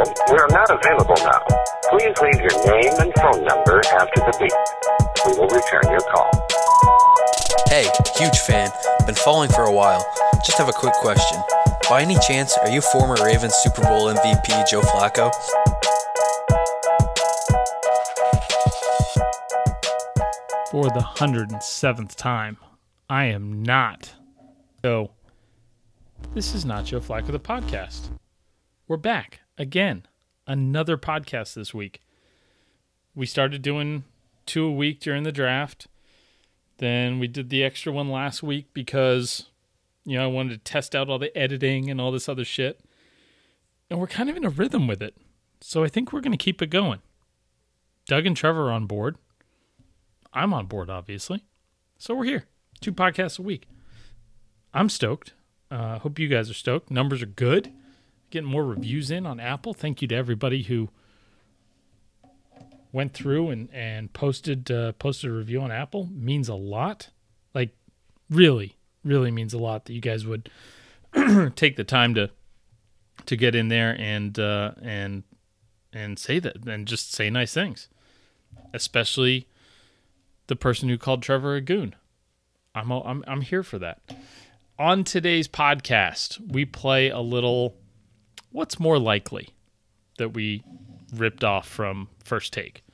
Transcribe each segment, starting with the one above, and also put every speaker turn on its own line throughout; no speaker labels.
Hello, we are not available now. Please leave your name and phone number after the beep. We will return your call.
Hey, huge fan. Been following for a while. Just have a quick question. By any chance, are you former Ravens Super Bowl MVP Joe Flacco?
For the 107th time, I am not. So, this is not Joe Flacco, the podcast. We're back again. Another podcast this week. We started doing two a week during the draft. Then we did the extra one last week because, you know, I wanted to test out all the editing and all this other shit. And we're kind of in a rhythm with it. So I think we're going to keep it going. Doug and Trevor are on board. I'm on board, obviously. So we're here. Two podcasts a week. I'm stoked. Uh, hope you guys are stoked. Numbers are good. Getting more reviews in on Apple. Thank you to everybody who went through and and posted uh, posted a review on Apple. Means a lot. Like really, really means a lot that you guys would take the time to to get in there and uh, and and say that and just say nice things, especially the person who called Trevor a goon. I'm I'm I'm here for that. On today's podcast, we play a little what's more likely that we ripped off from first take.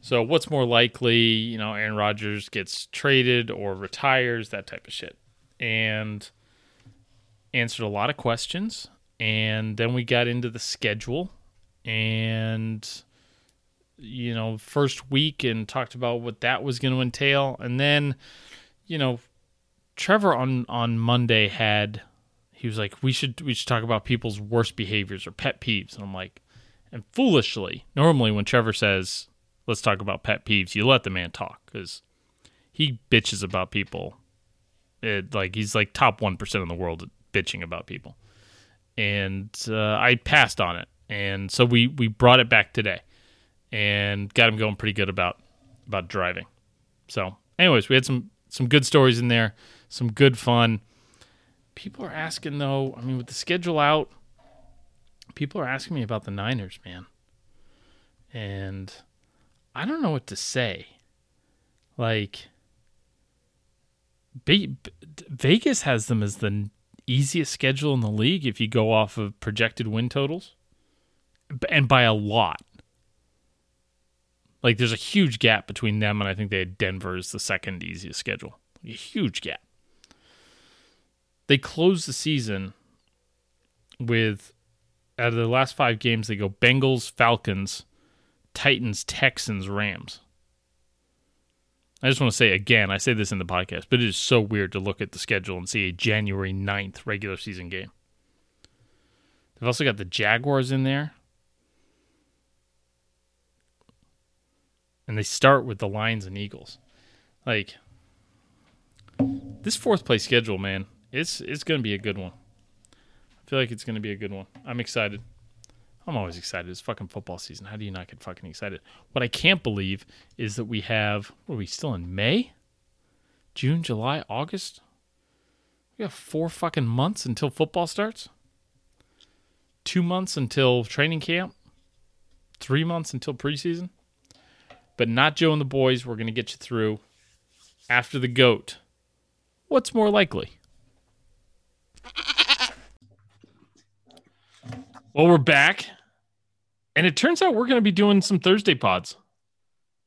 So what's more likely, you know, Aaron Rodgers gets traded or retires, that type of shit. And answered a lot of questions and then we got into the schedule and you know, first week and talked about what that was going to entail and then you know, Trevor on on Monday had he was like we should we should talk about people's worst behaviors or pet peeves. And I'm like and foolishly normally when Trevor says let's talk about pet peeves you let the man talk cuz he bitches about people. It, like he's like top 1% in the world at bitching about people. And uh, I passed on it. And so we we brought it back today and got him going pretty good about about driving. So anyways we had some some good stories in there some good fun People are asking though. I mean, with the schedule out, people are asking me about the Niners, man. And I don't know what to say. Like, Vegas has them as the easiest schedule in the league if you go off of projected win totals, and by a lot. Like, there's a huge gap between them, and I think they had Denver as the second easiest schedule. A huge gap they close the season with out of the last five games they go Bengals, Falcons, Titans, Texans, Rams. I just want to say again, I say this in the podcast, but it is so weird to look at the schedule and see a January 9th regular season game. They've also got the Jaguars in there. And they start with the Lions and Eagles. Like this fourth place schedule, man, it's it's to be a good one. I feel like it's to be a good one. I'm excited. I'm always excited. It's fucking football season. How do you not get fucking excited? What I can't believe is that we have. What are we still in May? June, July, August. We have four fucking months until football starts. Two months until training camp. Three months until preseason. But not Joe and the boys. We're to get you through after the goat. What's more likely? Well, we're back, and it turns out we're going to be doing some Thursday pods.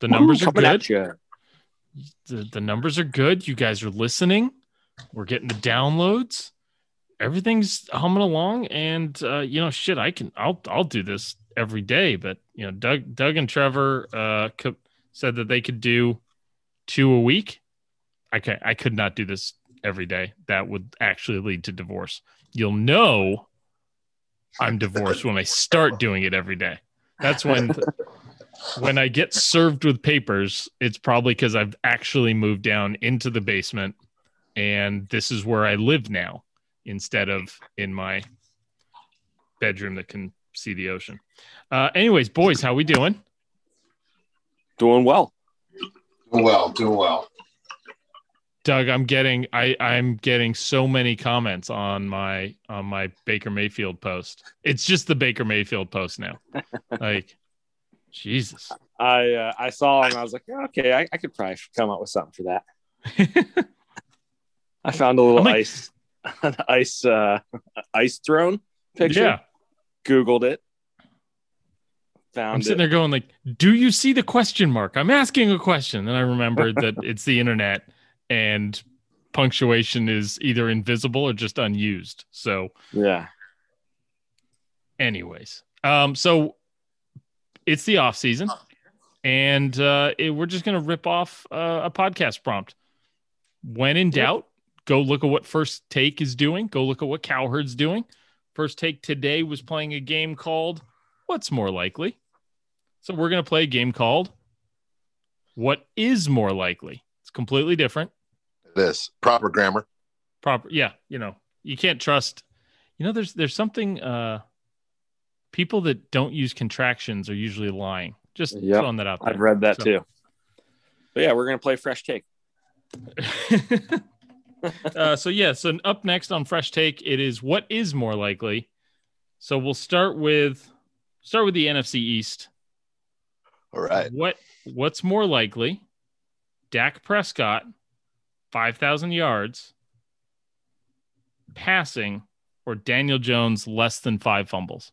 The numbers Ooh, are good. The, the numbers are good. You guys are listening. We're getting the downloads. Everything's humming along, and uh, you know, shit. I can. I'll. I'll do this every day. But you know, Doug, Doug, and Trevor uh, co- said that they could do two a week. I I could not do this every day. That would actually lead to divorce. You'll know I'm divorced when I start doing it every day. That's when when I get served with papers, it's probably because I've actually moved down into the basement and this is where I live now instead of in my bedroom that can see the ocean. Uh, anyways, boys, how we doing?
Doing well.
Doing well, doing well.
Doug, I'm getting I I'm getting so many comments on my on my Baker Mayfield post. It's just the Baker Mayfield post now. like Jesus.
I uh, I saw him. I was like, okay, I, I could probably come up with something for that. I found a little
like-
ice, ice, uh, ice throne picture.
Yeah.
Googled it.
I'm
Found
sitting
it.
there going like, "Do you see the question mark? I'm asking a question." And I remembered that it's the internet and punctuation is either invisible or just unused. So,
Yeah.
anyways, um, so it's the off season, and uh, it, we're just gonna rip off uh, a podcast prompt. When in doubt, go look at what First Take is doing. Go look at what Cowherd's doing. First Take today was playing a game called "What's More Likely." So we're gonna play a game called "What Is More Likely." It's completely different.
This proper grammar.
proper yeah you know you can't trust you know there's there's something uh people that don't use contractions are usually lying just
Yep.
throwing that out there
I've read that
So-
too. But yeah, we're gonna play fresh take.
uh, so yeah so up next on fresh take it is what is more likely so we'll start with start with the nfc east
All right.
what what's more likely dak prescott 5000 yards passing or daniel jones less than five fumbles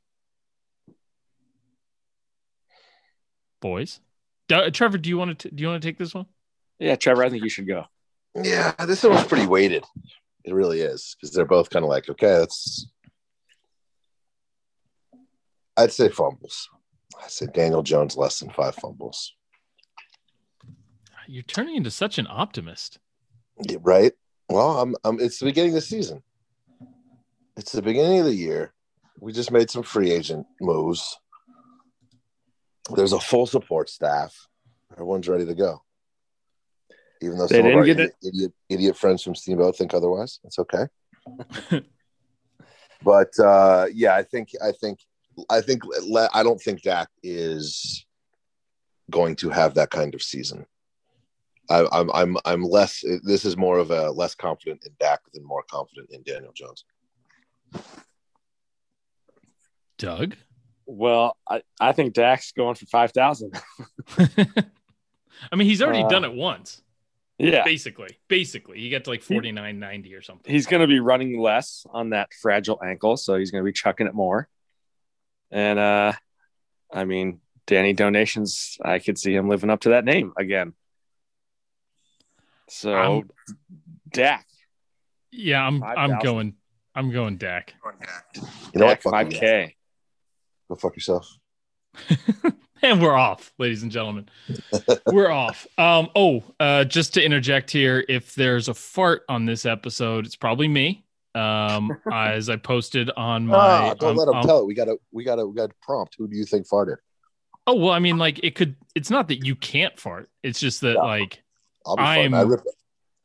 boys Do- trevor do you want to do you want to take this one
Yeah, Trevor, I think you should go.
Yeah, this one's pretty weighted. It really is because they're both kind of like, okay, that's. I'd say fumbles. I say Daniel Jones less than five fumbles.
you're turning into such an optimist
Yeah, Right. Well, I'm, I'm. It's the beginning of the season. It's the beginning of the year. We just made some free agent moves. There's a full support staff. Everyone's ready to go. Even though
They
some of our idiot, idiot, idiot friends from Steamboat think otherwise, it's okay. but uh, yeah, I think I think I think I don't think Dak is going to have that kind of season. I, I'm I'm I'm less. This is more of a less confident in Dak than more confident in Daniel Jones.
doug
Well, I, I think Dak's going for five thousand.
i mean he's already
Uh,
done it once
Yeah.
basically basically he got to like 49.90 or something
He's gonna be running less on that fragile ankle, so he's gonna be chucking it more. And uh I mean, Danny donations, I could see him living up to that name again. So
I'm-
Dak,
yeah i'm i'm
5,000.
going i'm going dak
You know
Dak
what? Fuck
five
you.
K.
Go fuck yourself.
and we're off, ladies and gentlemen. we're off. Um, oh, uh, just to interject here, if there's a fart on this episode, it's probably me. Um, as I posted on my.
Ah, don't
um,
let them
um,
tell it. We gotta we gotta we gotta prompt. Who do you think farted?
Oh well, I mean, like it could. It's not that you can't fart. It's just that,
Yeah.
like,
I'll be
I'm-
fine. I rip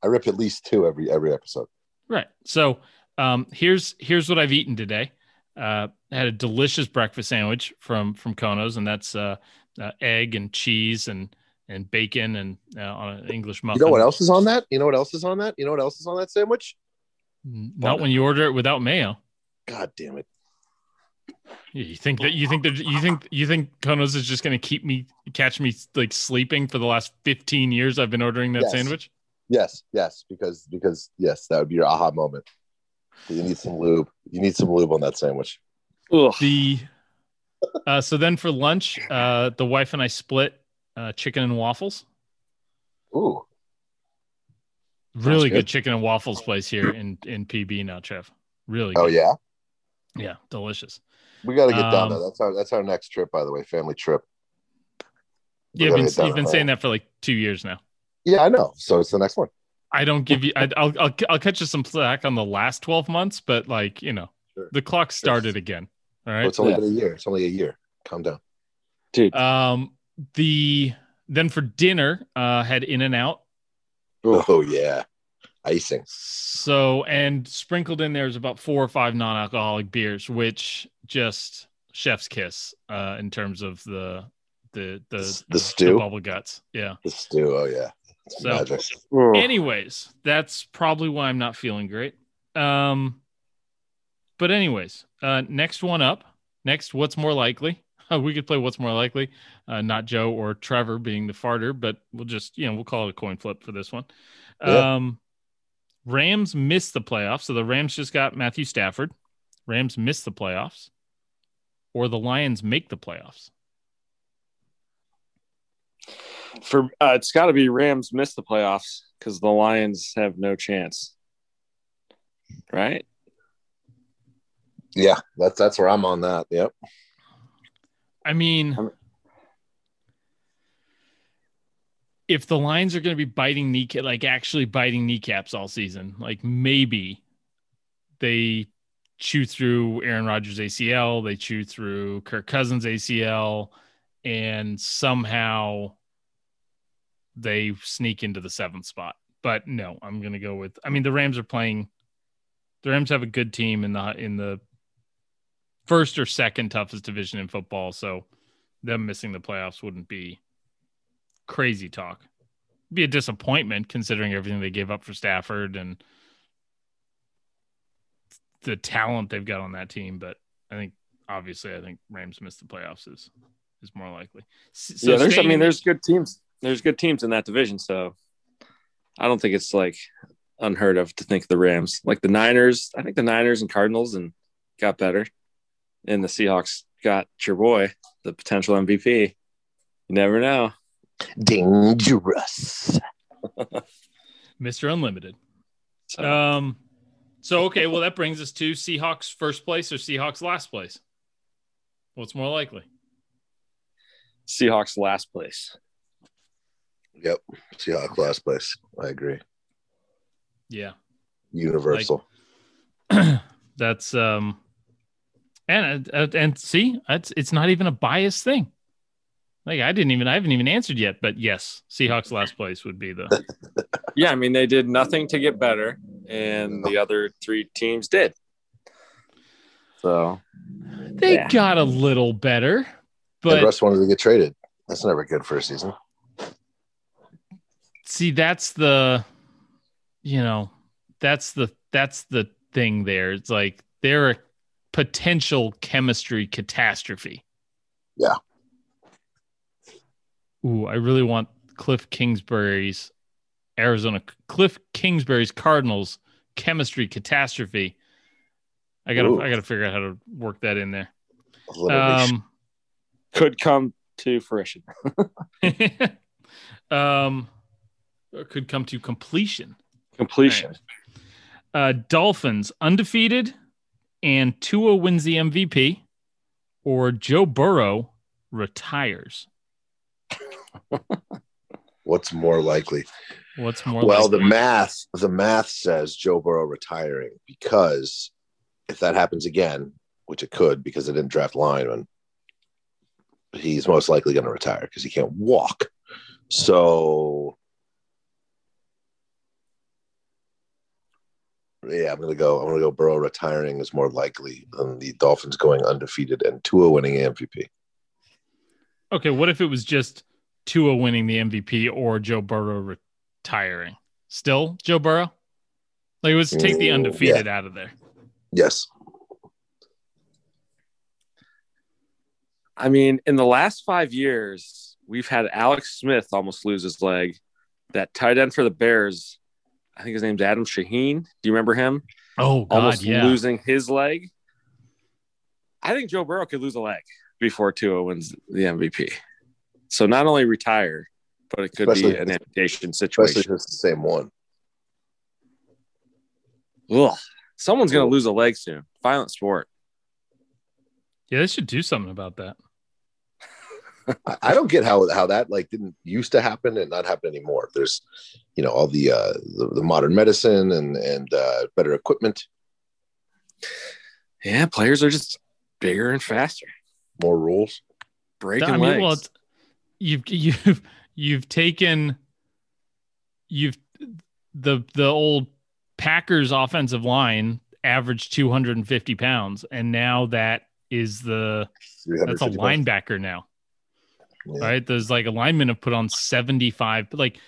I rip at least two every every episode.
right. So, um, here's here's what I've eaten today. Uh, I had a delicious breakfast sandwich from from Konos, and that's uh, uh egg and cheese and and bacon and uh, on an English muffin.
You know what else is on that? You know what else is on that? You know what else is on that sandwich?
Not when you order it without mayo.
God damn it.
You think that you think that you think you think Konos is just going to keep me catch me like sleeping for the last 15 years I've been ordering that
Yes.
sandwich?
Yes, yes, because because yes, that would be your aha moment. You need some lube. You need some lube on that sandwich.
Ugh.
The uh so then for lunch, uh the wife and I split uh chicken and waffles.
Ooh,
Really
good.
good chicken and waffles place here in in PB now, Trev. Really good.
oh yeah.
Yeah, delicious.
We got to get down
Um,
there. That's our that's our next trip, by the way, family trip. We
Yeah,
gotta
been, you've been
there.
saying that for like 2 years now.
Yeah, I know. So it's the next one.
I don't give you. I, I'll, I'll I'll catch you some slack on the last twelve months, but like you know,
Sure.
the clock started again. All right, Oh,
it's only
Yeah.
been a year. It's only a year. Calm down.
Dude,
Um, the then for dinner, uh, had In and Out.
Oh yeah, icing.
So and sprinkled in there is about four or five non-alcoholic beers, which just chef's kiss uh, in terms of the the the
The stew?
bubble guts. Yeah.
The stew. Oh yeah.
So,
Magic.
Anyways, that's probably why I'm not feeling great. Um, but anyways, uh, next one up. Next, what's more likely? we could play what's more likely. Uh, not Joe or Trevor being the farter, but we'll just you know we'll call it a coin flip for this one.
Yeah.
Um, Rams missed the playoffs, so the Rams just got Matthew Stafford. Rams missed the playoffs, or the Lions make the playoffs.
For uh, it's got to be Rams miss the playoffs because the Lions have no chance. Right?
Yeah, that's that's where I'm on that. Yep.
I mean,
I'm-
if the Lions are going to be biting kneecap, like actually biting kneecaps all season, like maybe they chew through Aaron Rodgers ACL, they chew through Kirk Cousins ACL, and somehow they sneak into the seventh spot. But no, I'm going to go with. I mean, the Rams are playing. The Rams have a good team in the in the first or second toughest division in football, so them missing the playoffs wouldn't be crazy talk. It'd be a disappointment considering everything they gave up for Stafford and the talent they've got on that team. But I think obviously I think Rams miss the playoffs is is more likely. So
yeah, there's. I mean, there's good teams. There's good teams in that division, so I don't think it's like unheard of to think the Rams, like the Niners. I think the Niners and Cardinals, and got better, and the Seahawks got your boy, the potential MVP. You never know.
Dangerous.
Mr. Unlimited.
So,
Um so okay, well that brings us to Seahawks first place or Seahawks last place. What's more likely?
Seahawks last place.
Yep. Seahawks last place. I agree.
Yeah.
Universal.
That's um and and, and see, it's it's not even a biased thing. Like I didn't even I haven't even answered yet, but yes, Seahawks last place would be the
Yeah, I mean they did nothing to get better, and the other three teams did. So
They
Yeah.
got a little better,
and
but
Russ wanted to get traded. That's never good for a season.
see that's the you know, that's the that's the thing there. It's like they're a potential chemistry catastrophe.
Yeah.
Ooh, I really want Kliff Kingsbury's Arizona Kliff Kingsbury's Cardinals chemistry catastrophe. I gotta
Ooh.
I gotta figure out how to work that in there. Um,
could come to fruition.
um, could come to completion.
Completion.
Uh, Dolphins undefeated, and Tua wins the MVP, or Joe Burrow retires.
What's more likely?
What's more?
well,
likely?
the math, the math says Joe Burrow retiring because if that happens again, which it could because they didn't draft lineman, he's most likely going to retire because he can't walk. So, yeah, I'm going to go. I'm going to go. Burrow retiring is more likely than the Dolphins going undefeated and Tua winning MVP.
okay. What if it was just Tua winning the MVP or Joe Burrow retiring? Still Joe Burrow? Like, let's take the undefeated out of there.
Yes,
I mean, in the last five years, we've had Alex Smith almost lose his leg. That tight end for the Bears, I think his name's Adam Shaheen. Do you remember him?
Oh God,
almost
yeah.
losing his leg. I think Joe Burrow could lose a leg before Tua wins the MVP. So not only retire, but it could
Especially-
be an amputation
especially
situation.
if it's the same one.
Ugh. Someone's going to lose a leg soon. Violent sport.
Yeah, they should do something about that.
I, I don't get how how that like didn't used to happen and not happen anymore. There's, you know, all the uh the, the modern medicine and and uh, better equipment,
Yeah, players are just bigger and faster.
more rules.
Breaking
I mean,
legs.
well, it's, you've you've you've taken you've the the old Packers offensive line averaged 250 pounds, and now that is the that's a
350 pounds.
linebacker now,
Yeah.
right? There's like a lineman have put on 75, like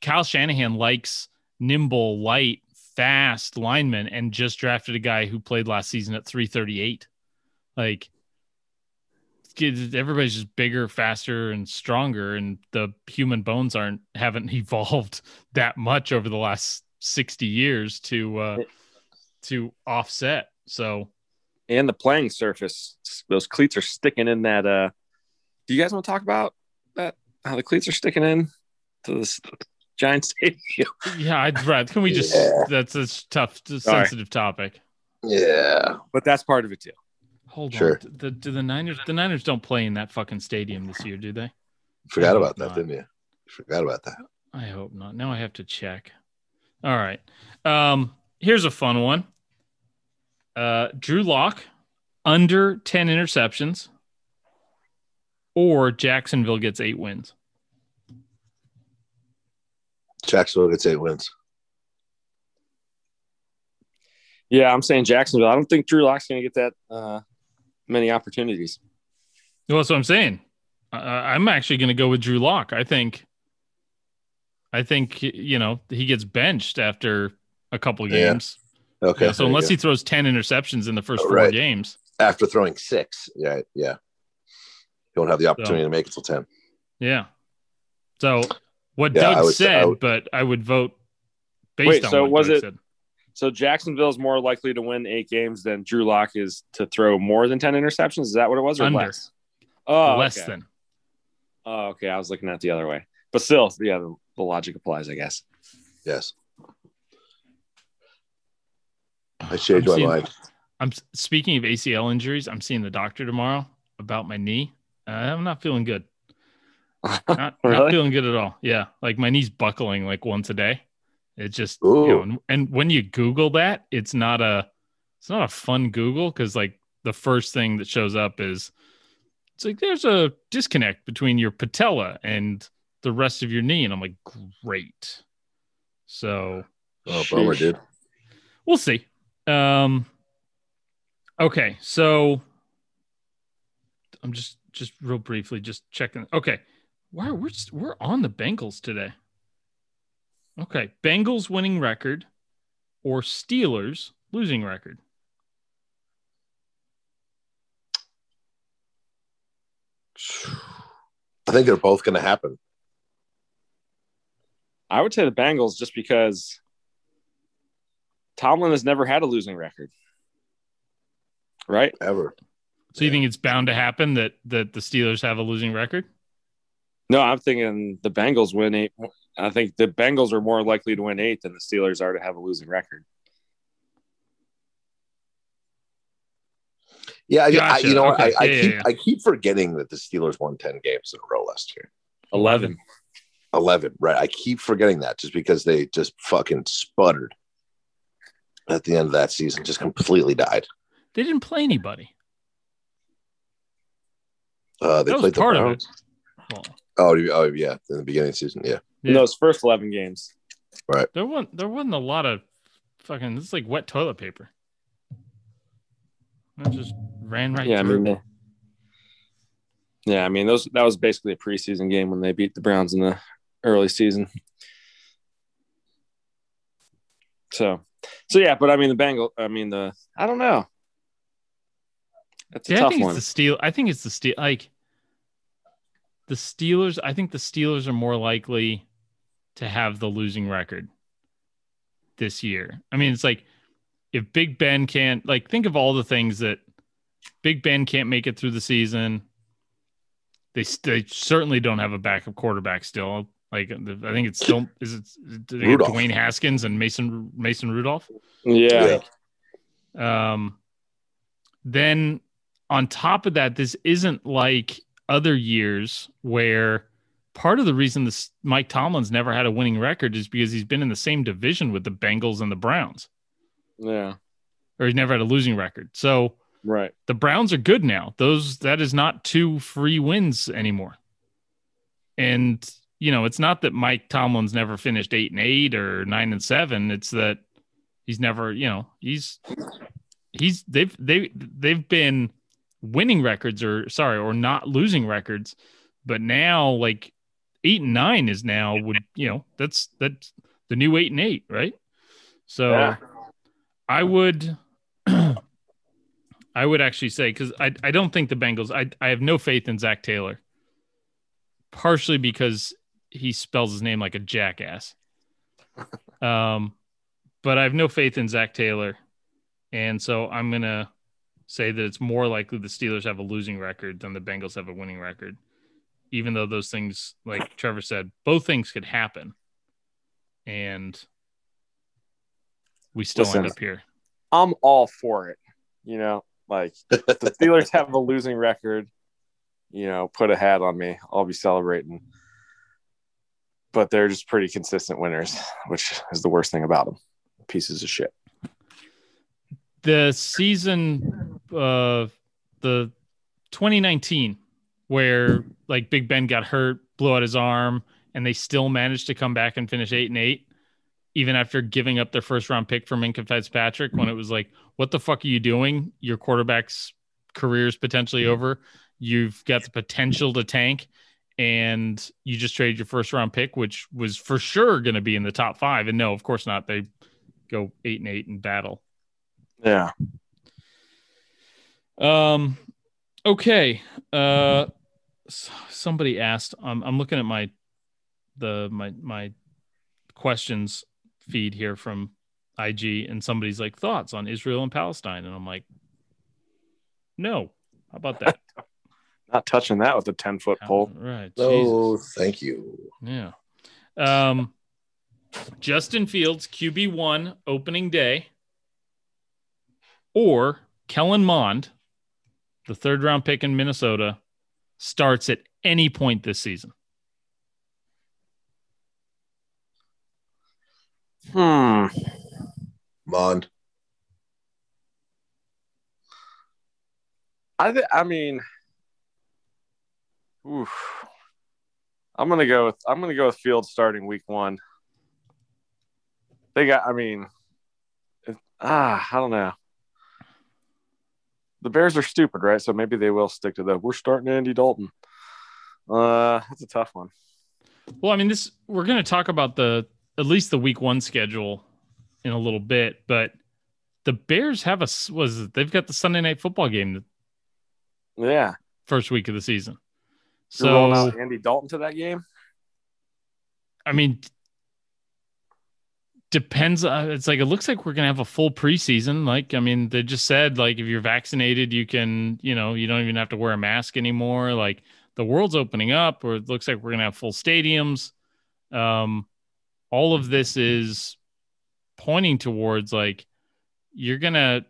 Kyle Shanahan likes nimble, light, fast linemen and just drafted a guy who played last season at 338. Like kids- everybody's just bigger, faster, and stronger, and the human bones aren't haven't evolved that much over the last 60 years to uh to offset. So
and the playing surface, those cleats are sticking in that. Uh, do you guys want to talk about that? How the cleats are sticking in to this giant stadium?
yeah, I'd rather can we just
Yeah.
that's a tough
Sorry.
sensitive topic.
Yeah.
But that's part of it too.
Hold
Sure.
on. The, do the Niners the Niners don't play in that fucking stadium this year, do they?
Forgot about that,
not.
didn't you? Forgot about that.
I hope not. Now I have to check. All right. Um, here's a fun one. Uh, Drew Lock under 10 interceptions, or Jacksonville gets eight wins.
Jacksonville gets eight wins.
Yeah, I'm saying Jacksonville. I don't think Drew Lock's going to get that uh, many opportunities.
Well, that's what I'm saying. Uh, I'm actually going to go with Drew Lock. I think, I think you know he gets benched after a couple
Yeah.
games.
Okay.
Yeah, so unless he throws 10 interceptions in the first
Oh,
four
right.
games,
after throwing six, yeah, yeah, he won't have the opportunity to make it till ten.
Yeah. So what
Yeah,
Doug
would say- I
said,
would-
but I would vote based
Wait,
on
so
what
was
Doug
it-
said.
So Jacksonville's more likely to win eight games than Drew Lock is to throw more than 10 interceptions. Is that what it was or
Under.
less? Oh,
less
okay.
than.
Oh, okay. I was looking at the other way. But still, yeah, the, the logic applies, I guess.
Yes, I changed
I'm
my
seeing-
mind.
I'm speaking of ACL injuries. I'm seeing the doctor tomorrow about my knee. Uh, I'm not feeling good. Not, not feeling good at all. Yeah, like my knee's buckling like once a day. It just
Ooh.
you know, and, and when you Google that, it's not a it's not a fun Google because like the first thing that shows up is it's like there's a disconnect between your patella and the rest of your knee, and I'm like, great. So
Oh, bummer,
Sheesh.
dude.
we'll see. Um, okay, so I'm just just real briefly just checking. Okay, wow, we're just, we're on the Bengals today. Okay, Bengals winning record or Steelers losing record.
I think they're both going to happen.
I would say the Bengals just because Tomlin has never had a losing record. Right?
Ever.
So you think it's bound to happen that that the Steelers have a losing record?
No, I'm thinking the Bengals win eight. I think the Bengals are more likely to win eight than the Steelers are to have a losing record.
Yeah, I, I, you know.
Okay.
I, I
Yeah, yeah,
keep
yeah.
I keep forgetting that the Steelers won ten games in a row last year.
11.
Eleven, right? I keep forgetting that just because they just fucking sputtered at the end of that season, just completely died.
They didn't play anybody.
Uh, they
That was
played the
part of
Browns.
it. Well,
Oh, oh, yeah, in the beginning of the season, yeah.
In those first 11 games. Right.
There wasn't there wasn't a lot of fucking. This is like wet toilet paper. That just ran right
yeah, I mean, yeah, I mean, those that was basically a preseason game when they beat the Browns in the early season. So, so yeah, but I mean, the Bengal, I mean, the, I don't know. That's a
Yeah, I
tough
think
one.
it's the steel. I think it's the steel. Like the Steelers. I think the Steelers are more likely to have the losing record this year. I mean, it's like if Big Ben can't like think of all the things that Big Ben can't make it through the season. They they certainly don't have a backup quarterback still. Like I think it's still is it Dwayne Haskins and Mason Mason Rudolph.
yeah.
Yeah.
Um, then on top of that, this isn't like other years where part of the reason this Mike Tomlin's never had a winning record is because he's been in the same division with the Bengals and the Browns,
Yeah.
or he's never had a losing record. So
Right.
the Browns are good now. Those that is not two free wins anymore. And you know, it's not that Mike Tomlin's never finished eight and eight or nine and seven. It's that he's never, you know, he's he's they've they they've been winning records or sorry or not losing records, but now like eight and nine is now would you know that's that's the new eight and eight, right? So
Yeah.
I would I would actually say because I I don't think the Bengals I I have no faith in Zac Taylor. Partially because he spells his name like a jackass. Um but I have no faith in Zac Taylor. And so I'm gonna say that it's more likely the Steelers have a losing record than the Bengals have a winning record. Even though those things, like Trevor said, both things could happen. And we still
Listen.
end up here.
I'm all for it. You know, like if the Steelers have a losing record, you know, put a hat on me. I'll be celebrating. But they're just pretty consistent winners, which is the worst thing about them. Pieces of shit.
the season uh the 2019 where like big ben got hurt blew out his arm and they still managed to come back and finish eight and eight even after giving up their first round pick for Minkah Fitzpatrick when it was like what the fuck are you doing? Your quarterback's career is potentially over. You've got the potential to tank and you just traded your first round pick which was for sure going to be in the top 5 and no of course not. They go 8 and 8 in battle.
Yeah.
Um. Okay. Uh. Somebody asked. I'm. I'm looking at my, the my my, questions feed here from IG, and somebody's like thoughts on Israel and Palestine, and I'm like, no. How about that?
Not touching that with a 10 foot pole.
Right.
No,
Jesus.
thank you.
Yeah. Um. Justin Fields QB one opening day, or Kellen Mond, the third round pick in Minnesota, starts at any point this season.
Hmm.
Mond.
I th- I mean, oof. I'm gonna go with I'm gonna go with Field starting week one. They got. I mean, it- ah, I don't know. The Bears are stupid, right? So maybe they will stick to the. We're starting Andy Dalton. Uh, that's a tough one.
Well, I mean, this we're going to talk about the at least the week one schedule in a little bit, but the Bears have a was they've got the Sunday night football game
Yeah,
first week of the season. So
Andy Dalton to that game.
I mean, depends. Uh, it's like it looks like we're gonna have a full preseason. Like, I mean, they just said like if you're vaccinated, you can, you know, you don't even have to wear a mask anymore. Like the world's opening up, or it looks like we're gonna have full stadiums. Um, all of this is pointing towards like you're gonna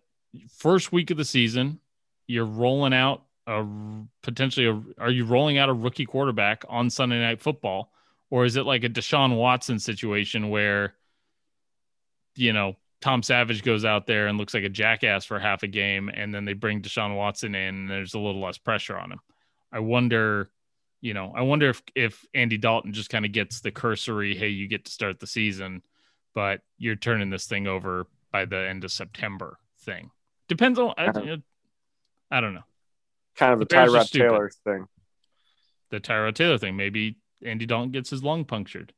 first week of the season, you're rolling out a potentially a, are you rolling out a rookie quarterback on Sunday night football? or is it like a Deshaun Watson situation where, you know, Tom Savage goes out there and looks like a jackass for half a game, and then they bring Deshaun Watson in, and there's a little less pressure on him. I wonder, you know, I wonder if if Andy Dalton just kind of gets the cursory, hey, you get to start the season, but you're turning this thing over by the end of September thing. Depends on, I, I don't know
Kind of
The are
Tyrod. Taylor thing.
the Tyrod Taylor thing. Maybe Andy Dalton gets his lung punctured.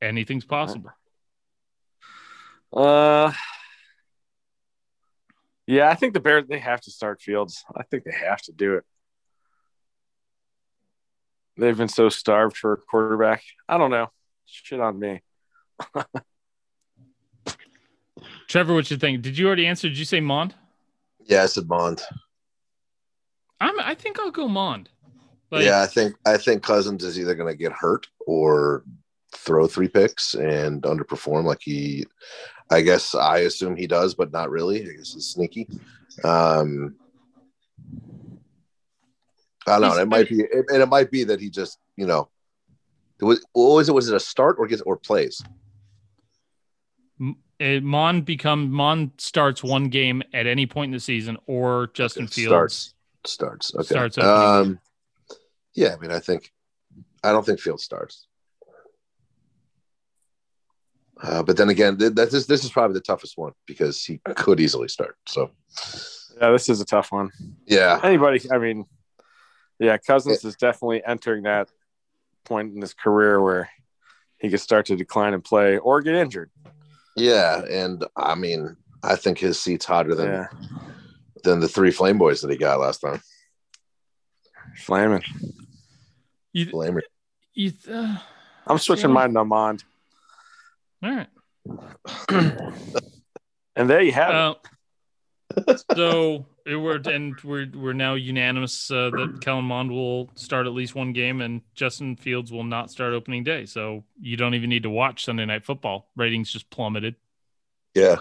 Anything's possible.
Uh, yeah, I think the Bears they have to start Fields. I think they have to do it. They've been so starved for a quarterback. I don't know. Shit on me.
Trevor, what you think? Did you already answer? Did you say Mond?
Yeah, I said Mond.
I'm. I think I'll go Mond. Like,
yeah, I think I think Cousins is either going to get hurt or throw three picks and underperform like he. I guess I assume he does, but not really. I guess he's sneaky. Um, I don't know. It might be, and it might be that he just, you know, was, what was it? Was it a start or gets or plays?
uh, Mond become Mond starts one game at any point in the season, or Justin
Okay,
Fields
starts. Starts. Okay.
Starts
um, yeah, I mean, I think, I don't think Field starts. Uh, but then again, th- this this is probably the toughest one because he could easily start. So
Yeah, this is a tough one.
yeah,
Anybody, I mean, yeah, Cousins is definitely entering that point in his career where he could start to decline and play or get injured.
Yeah, and I mean, I think his seat's hotter than
Yeah,
than the three Flame Boys that he got last time.
flaming.
You,
Flamer.
you, uh,
I'm switching
Yeah.
mine to Mond.
All right.
And there you have it.
Uh, so it were and we're we're now unanimous uh, that Kellen Mond will start at least one game and Justin Fields will not start opening day. So you don't even need to watch Sunday Night Football. Ratings just plummeted.
Yeah,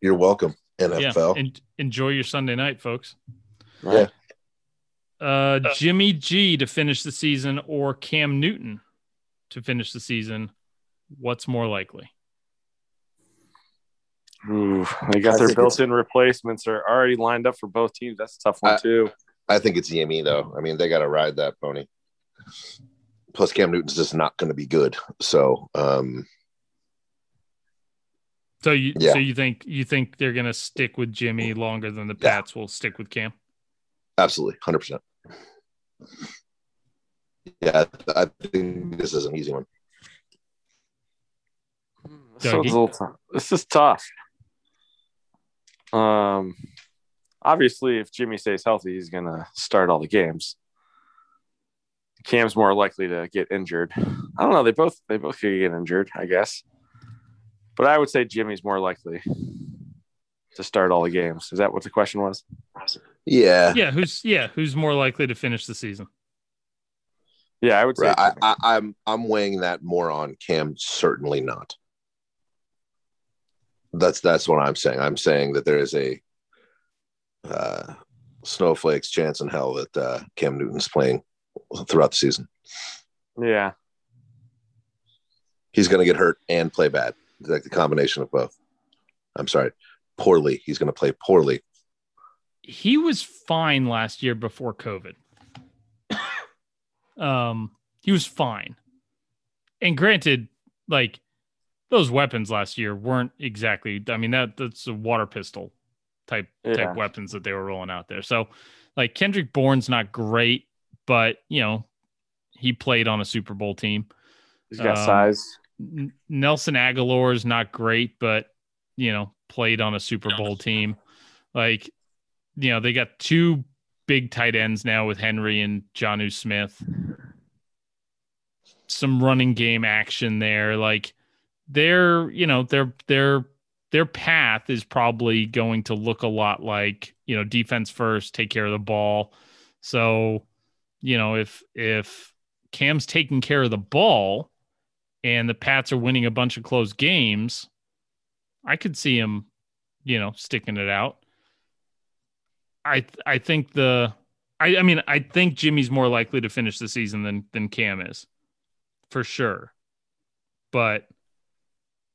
you're welcome,
Yeah,
NFL.
and enjoy your Sunday night, folks.
Yeah.
Uh, Jimmy G to finish the season or Cam Newton to finish the season. What's more likely?
Ooh, they got
I
their built-in replacements are already lined up for both teams. That's a tough one
I-
too.
I think it's Yemi though. I mean, they got to ride that pony. Plus, Cam Newton's just not going to be good. So, um,
So you
Yeah.
so you think you think they're gonna stick with Jimmy longer than the
Yeah.
Pats will stick with Cam?
absolutely, hundred percent. Yeah, I think this is an easy one.
This,
Dougie?
one's a this is tough. Um, obviously, if Jimmy stays healthy, he's gonna start all the games. Cam's more likely to get injured. I don't know. They both they both could get injured, I guess. But I would say Jimmy's more likely to start all the games. Is that what the question was?
Yeah,
Yeah, who's yeah, who's more likely to finish the season?
Yeah, I would say.
right. I,
Jimmy.
I, I'm I'm weighing that more on Cam. Certainly not. That's that's what I'm saying. I'm saying that there is a uh, snowflakes chance in hell that uh, Cam Newton's playing throughout the season.
yeah,
He's going to get hurt and play bad. It's like the combination of both. I'm sorry, poorly. He's going to play poorly.
He was fine last year before COVID. um, he was fine. And granted, like those weapons last year weren't exactly I mean that that's a water pistol type
Yeah.
type weapons that they were rolling out there. So like Kendrick Bourne's not great, but you know, he played on a Super Bowl team.
he's got
Um,
size.
N- Nelson Agholor is not great, but you know, played on a Super Bowl team. Like, you know, they got two big tight ends now with Henry and Jonnu Smith. Some running game action there. Like their, you know, their their their path is probably going to look a lot like, you know, defense first, take care of the ball. So, you know, if if Cam's taking care of the ball, and the Pats are winning a bunch of close games, I could see him, you know, sticking it out. I I think the I, I mean I think Jimmy's more likely to finish the season than than Cam is, for sure. But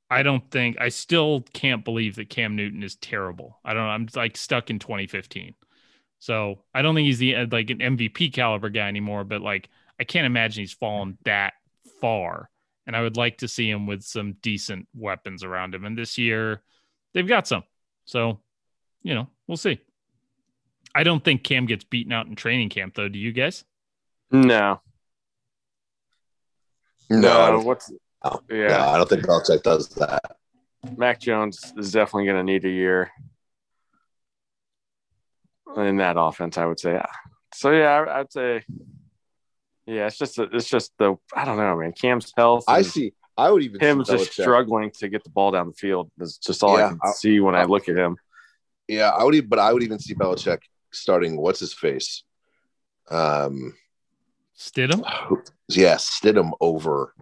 I don't think I still can't believe that Cam Newton is terrible. I don't know. I'm like stuck in 2015. So I don't think he's the uh, like an MVP caliber guy anymore. But like I can't imagine he's fallen that far and I would like to see him with some decent weapons around him. And this year, they've got some. So, you know, we'll see. I don't think Cam gets beaten out in training camp, though. Do you guys?
No,
No, I don't,
what's
no,
yeah?
no, I don't think Belichick does that.
Mac Jones is definitely going to need a year in that offense. I would say. So yeah, I, I'd say. Yeah, it's just it's just the I don't know, man. Cam's health.
I see. I would even
him
see
just
Belichick-
struggling to get the ball down the field. is just all
Yeah,
I can
I-
see when I look at him.
Yeah, I would, even, but I would even see Belichick starting. What's his face? Um,
Stidham?
yeah, Stidham over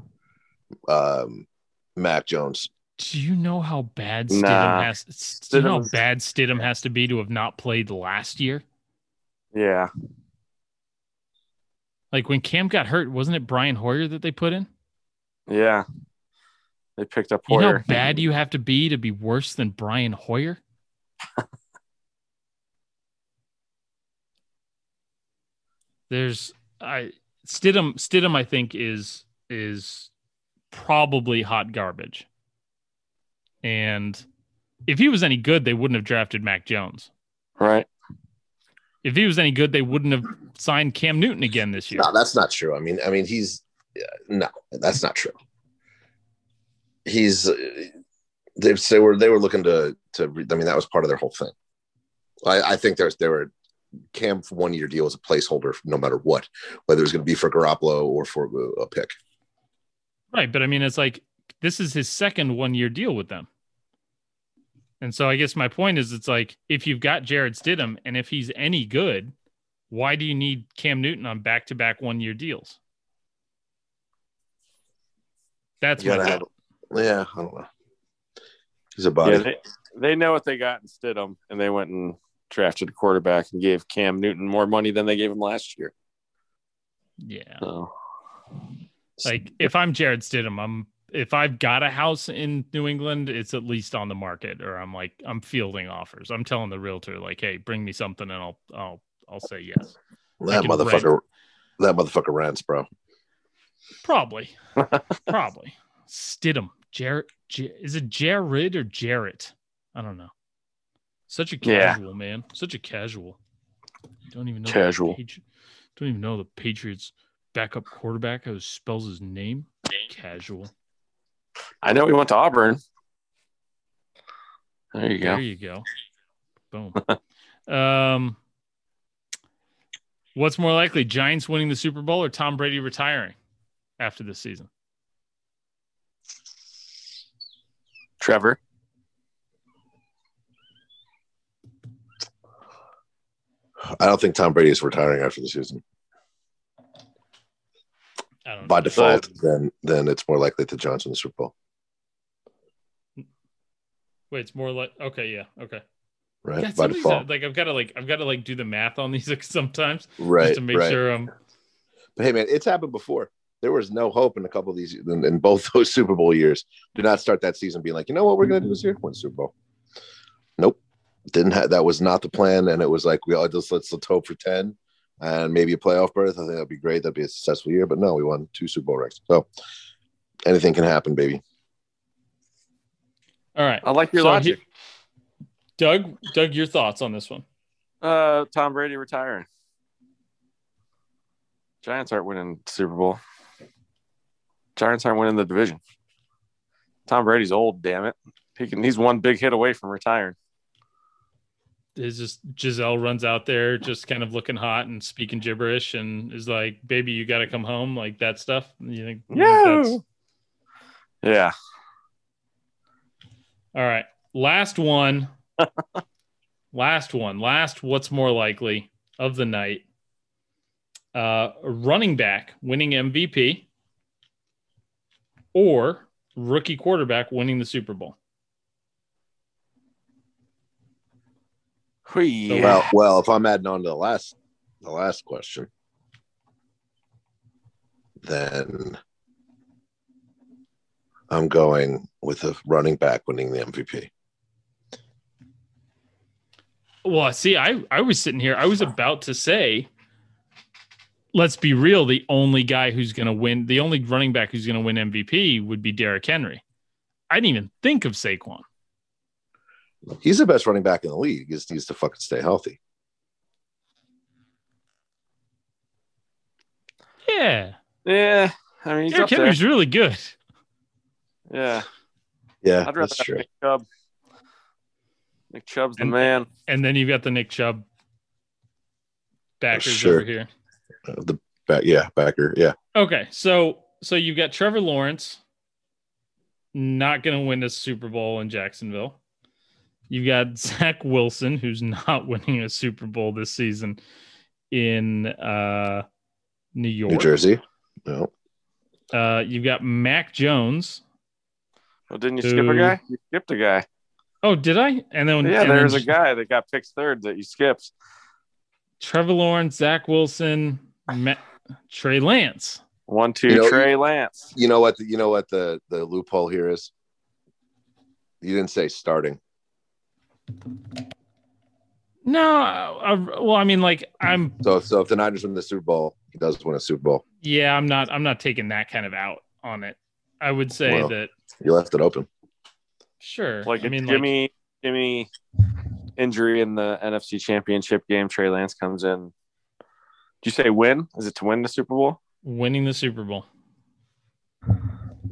um, Mac Jones.
Do you know how bad Stidham
Nah.
has? Do you know how bad Stidham has to be to have not played last year?
Yeah,
Like when Cam got hurt, wasn't it Brian Hoyer that they put in?
yeah. They picked up
You know
Hoyer.
how bad you have to be to be worse than Brian Hoyer? There's I Stidham Stidham I think is is probably hot garbage. And if he was any good, they wouldn't have drafted Mac Jones.
right?
If he was any good, they wouldn't have signed Cam Newton again this year.
No, that's not true. I mean, I mean, he's no, that's not true. He's uh, they they were they were looking to to. I mean, that was part of their whole thing. I, I think there's there were Cam one year deal as a placeholder no matter what, whether it was going to be for Garoppolo or for a pick.
Right, but I mean, it's like this is his second one year deal with them. And so I guess my point is it's like if you've got Jared Stidham and if he's any good, why do you need Cam Newton on back to back one year deals? That's
You
my
gotta have- yeah, I don't know. He's a body.
Yeah, they, they know what they got in Stidham, and they went and drafted a quarterback and gave Cam Newton more money than they gave him last year.
Yeah.
So
Like if I'm Jared Stidham, I'm if I've got a house in New England, it's at least on the market, or I'm like I'm fielding offers. I'm telling the realtor like, hey, bring me something, and I'll I'll I'll say yes.
that motherfucker. That motherfucker rants, bro.
Probably, probably Stidham. Jarrett J- is it Jared or Jarrett? I don't know. Such a
Yeah.
casual man. Such a casual. Don't even know the
Casual.
Patri- don't even know the Patriots backup quarterback how spells his name. Casual.
I know he went to Auburn. There you go.
There you go. Boom. um, what's more likely, Giants winning the Super Bowl or Tom Brady retiring after this season?
Trevor.
I don't think Tom Brady is retiring after the season.
I don't
By
know.
default, then then it's more likely that Johnson the Super Bowl,
Wait, it's more like okay, yeah, okay.
right?
Yeah,
By
some of these
default,
like I've got to like I've got to like do the math on these sometimes
right?
just to make
right.
sure I'm
But hey, man, it's happened before. There was no hope in a couple of these in, in both those Super Bowl years. Do not start that season being like, you know what we're going to do this year? Win Super Bowl. Nope, didn't have that was not the plan, and it was like we all just let's let's hope for ten and maybe a playoff berth. I think that'd be great. That'd be a successful year. But no, we won two Super Bowl rings. So anything can happen, baby.
all right.
I like your
So
logic.
he- Doug, Doug, your thoughts on this one?
Uh, Tom Brady retiring. Giants aren't winning Super Bowl. Giants aren't winning the division. Tom Brady's old, damn it. He can. He's one big hit away from retiring.
Is just Gisele runs out there just kind of looking hot and speaking gibberish and is like, "Baby, you got to come home," like that stuff. You think? you think that's-
Yeah.
All right. Last one. last one. Last what's more likely of the night. Uh running back winning MVP or rookie quarterback winning the Super Bowl.
Whee.
Well, well, if I'm adding on to the last the last question, then I'm going with a running back winning the MVP.
Well, see, I I was sitting here. I was about to say, let's be real. The only guy who's going to win, the only running back who's going to win MVP would be Derrick Henry. I didn't even think of Saquon.
He's the best running back in the league. He just needs to fucking stay healthy.
Yeah,
yeah. I mean, he's
Derrick
up there.
Really good.
Yeah.
Yeah,
I'd rather
that's
have
true.
Nick Chubb. Nick Chubb's the
And-
man.
And then you've got the Nick Chubb backers
Sure.
over here.
Uh, The back, yeah, backer, yeah.
Okay, so so you've got Trevor Lawrence not going to win a Super Bowl in Jacksonville. You've got Zach Wilson, who's not winning a Super Bowl this season in uh, New York.
New Jersey. No,
Uh, you've got Mac Jones.
Well, didn't you skip a guy? You skipped a guy.
Oh, did I? And then
Yeah,
and
there's
then
a guy that got picked third that you skipped.
Trevor Lawrence, Zach Wilson, Ma- Trey Lance.
One, two,
You know,
Trey Lance.
you know what? The, you know what the the loophole here is. You didn't say starting.
No, I, I- well, I mean, like I'm
So so if the Niners win the Super Bowl, he does win a Super Bowl.
Yeah, I'm not. I'm not taking that kind of out on it. I would say
Well,
that
You left it open.
sure.
Like
I
a
mean, like,
Jimmy, Jimmy injury in the NFC Championship game. Trey Lance comes in. Did you say win? Is it to win the Super Bowl?
winning the Super Bowl.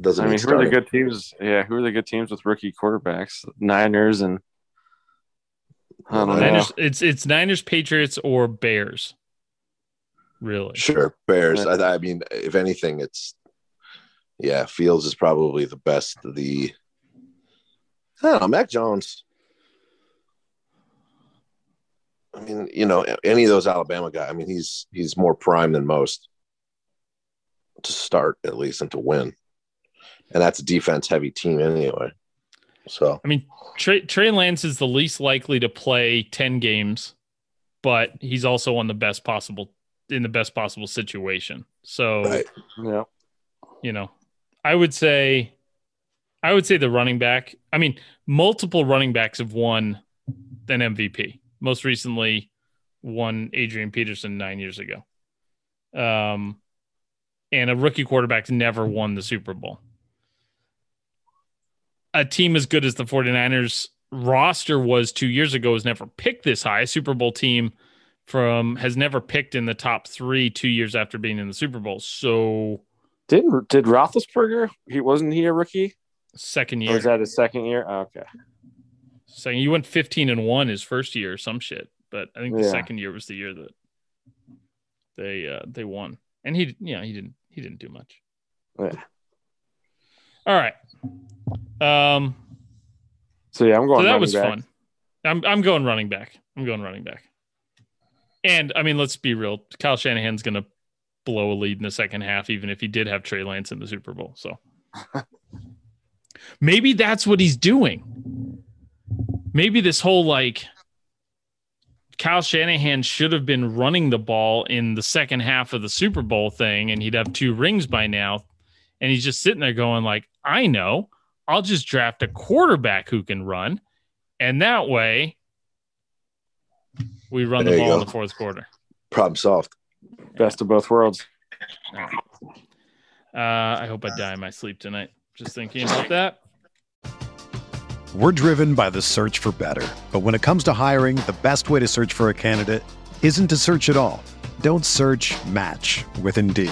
Doesn't
I mean,
mean
who are the good teams? Yeah, who are the good teams with rookie quarterbacks? Niners and I don't know.
Niners, it's it's Niners, Patriots, or Bears. Really?
Sure, Bears. I, I mean, if anything, it's yeah. Fields is probably the best. of The I don't know, Mac Jones. I mean, you know, any of those Alabama guys. I mean, he's he's more prime than most to start at least and to win, and that's a defense heavy team anyway. So
I mean, Trey, Trey Lance is the least likely to play ten games, but he's also on the best possible in the best possible situation. So
right,
Yeah.
you know, I would say, I would say the running back. I mean, multiple running backs have won an MVP. Most recently, won Adrian Peterson nine years ago. Um, and a rookie quarterback's never won the Super Bowl. A team as good as the 49ers roster was two years ago has never picked this high. A Super Bowl team from has never picked in the top three two years after being in the Super Bowl. So
Didn't did Roethlisberger? He wasn't he a rookie?
second
Or
year.
was that his second year? Oh, okay.
Second, you went 15 and one his first year or some shit, but I think the
Yeah.
second year was the year that they uh they won. And he yeah, he didn't he didn't do much.
Yeah.
All right. Um
So yeah, I'm going.
so that was
back.
fun. I'm I'm going running back. I'm going running back. And I mean, let's be real. Kyle Shanahan's going to blow a lead in the second half, even if he did have Trey Lance in the Super Bowl. So maybe that's what he's doing. Maybe this whole like Kyle Shanahan should have been running the ball in the second half of the Super Bowl thing, and he'd have two rings by now. And he's just sitting there going, like, I know, I'll just draft a quarterback who can run, and that way we run
There
the
you
ball in the fourth quarter.
problem solved.
Best of both worlds.
Uh, I hope I die in my sleep tonight. Just thinking about that.
We're driven by the search for better. But when it comes to hiring, the best way to search for a candidate isn't to search at all. Don't search match with Indeed.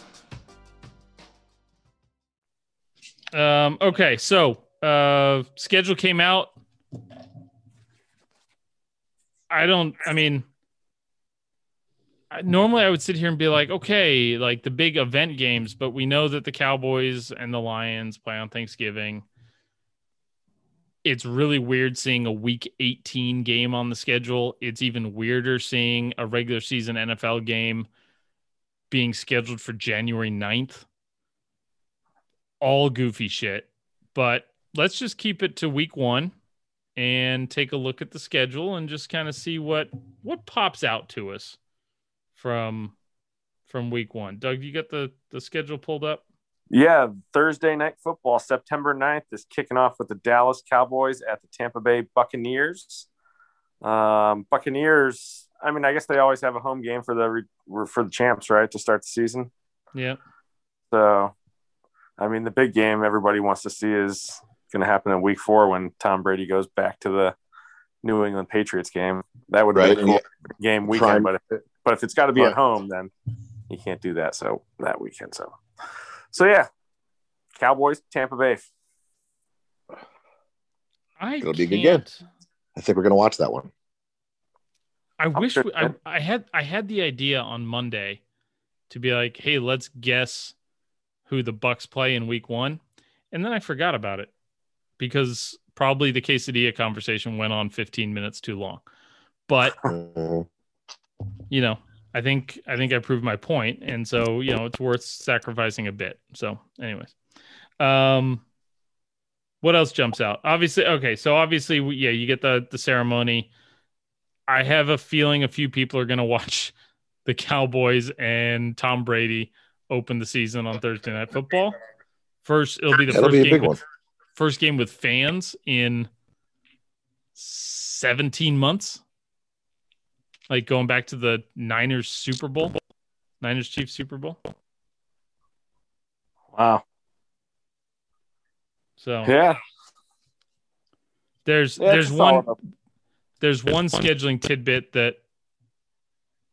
Um, okay, so uh, schedule came out. I don't. I mean, I- normally I would sit here and be like, okay, like the big event games, but we know that the Cowboys and the Lions play on Thanksgiving. It's really weird seeing a week 18 game on the schedule. It's even weirder seeing a regular season NFL game being scheduled for January 9th all goofy shit. But let's just keep it to week one and take a look at the schedule and just kind of see what what pops out to us from from week one. Doug, you got the the schedule pulled up?
Yeah, Thursday night football, September 9th, is kicking off with the Dallas Cowboys at the Tampa Bay Buccaneers. Um, Buccaneers, I mean, I guess they always have a home game for the for the champs, right, to start the season.
Yeah.
So, I mean, the big game everybody wants to see is going to happen in Week Four when Tom Brady goes back to the New England Patriots game. That would
Right.
be a cool game weekend,
Prime-
but if it, but if it's got to be at home, then you can't do that. So that weekend, so so yeah, Cowboys, Tampa Bay.
I
It'll be a good
can't-
I think we're gonna watch that one.
I wish
sure,
we, I. I had I had the idea on Monday to be like, hey, let's guess who the Bucks play in week one. And then I forgot about it because probably the quesadilla conversation went on 15 minutes too long. But
Mhm.
you know, I think I think I proved my point, and so you know it's worth sacrificing a bit. So, anyways, um, what else jumps out? Obviously, okay, so obviously, yeah, you get the the ceremony. I have a feeling a few people are going to watch the Cowboys and Tom Brady open the season on Thursday Night Football. First, it'll be the
That'll
first
be
game
big
with,
one.
first game with fans in 17 months. Like going back to the Niners Super Bowl, Niners Chiefs Super Bowl.
Wow.
So
Yeah.
there's
Yeah,
there's one there's one scheduling tidbit that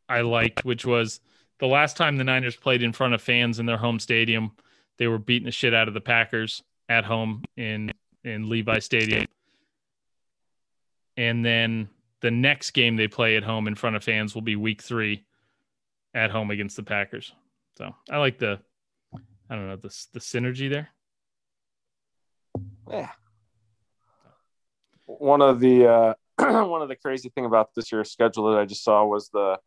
I liked, which was the last time the Niners played in front of fans in their home stadium, they were beating the shit out of the Packers at home in in Levi Stadium. And then the next game they play at home in front of fans will be week three at home against the Packers. So I like the I don't know, the the synergy there.
Yeah. One of the uh, one of the crazy thing about this year's schedule that I just saw was the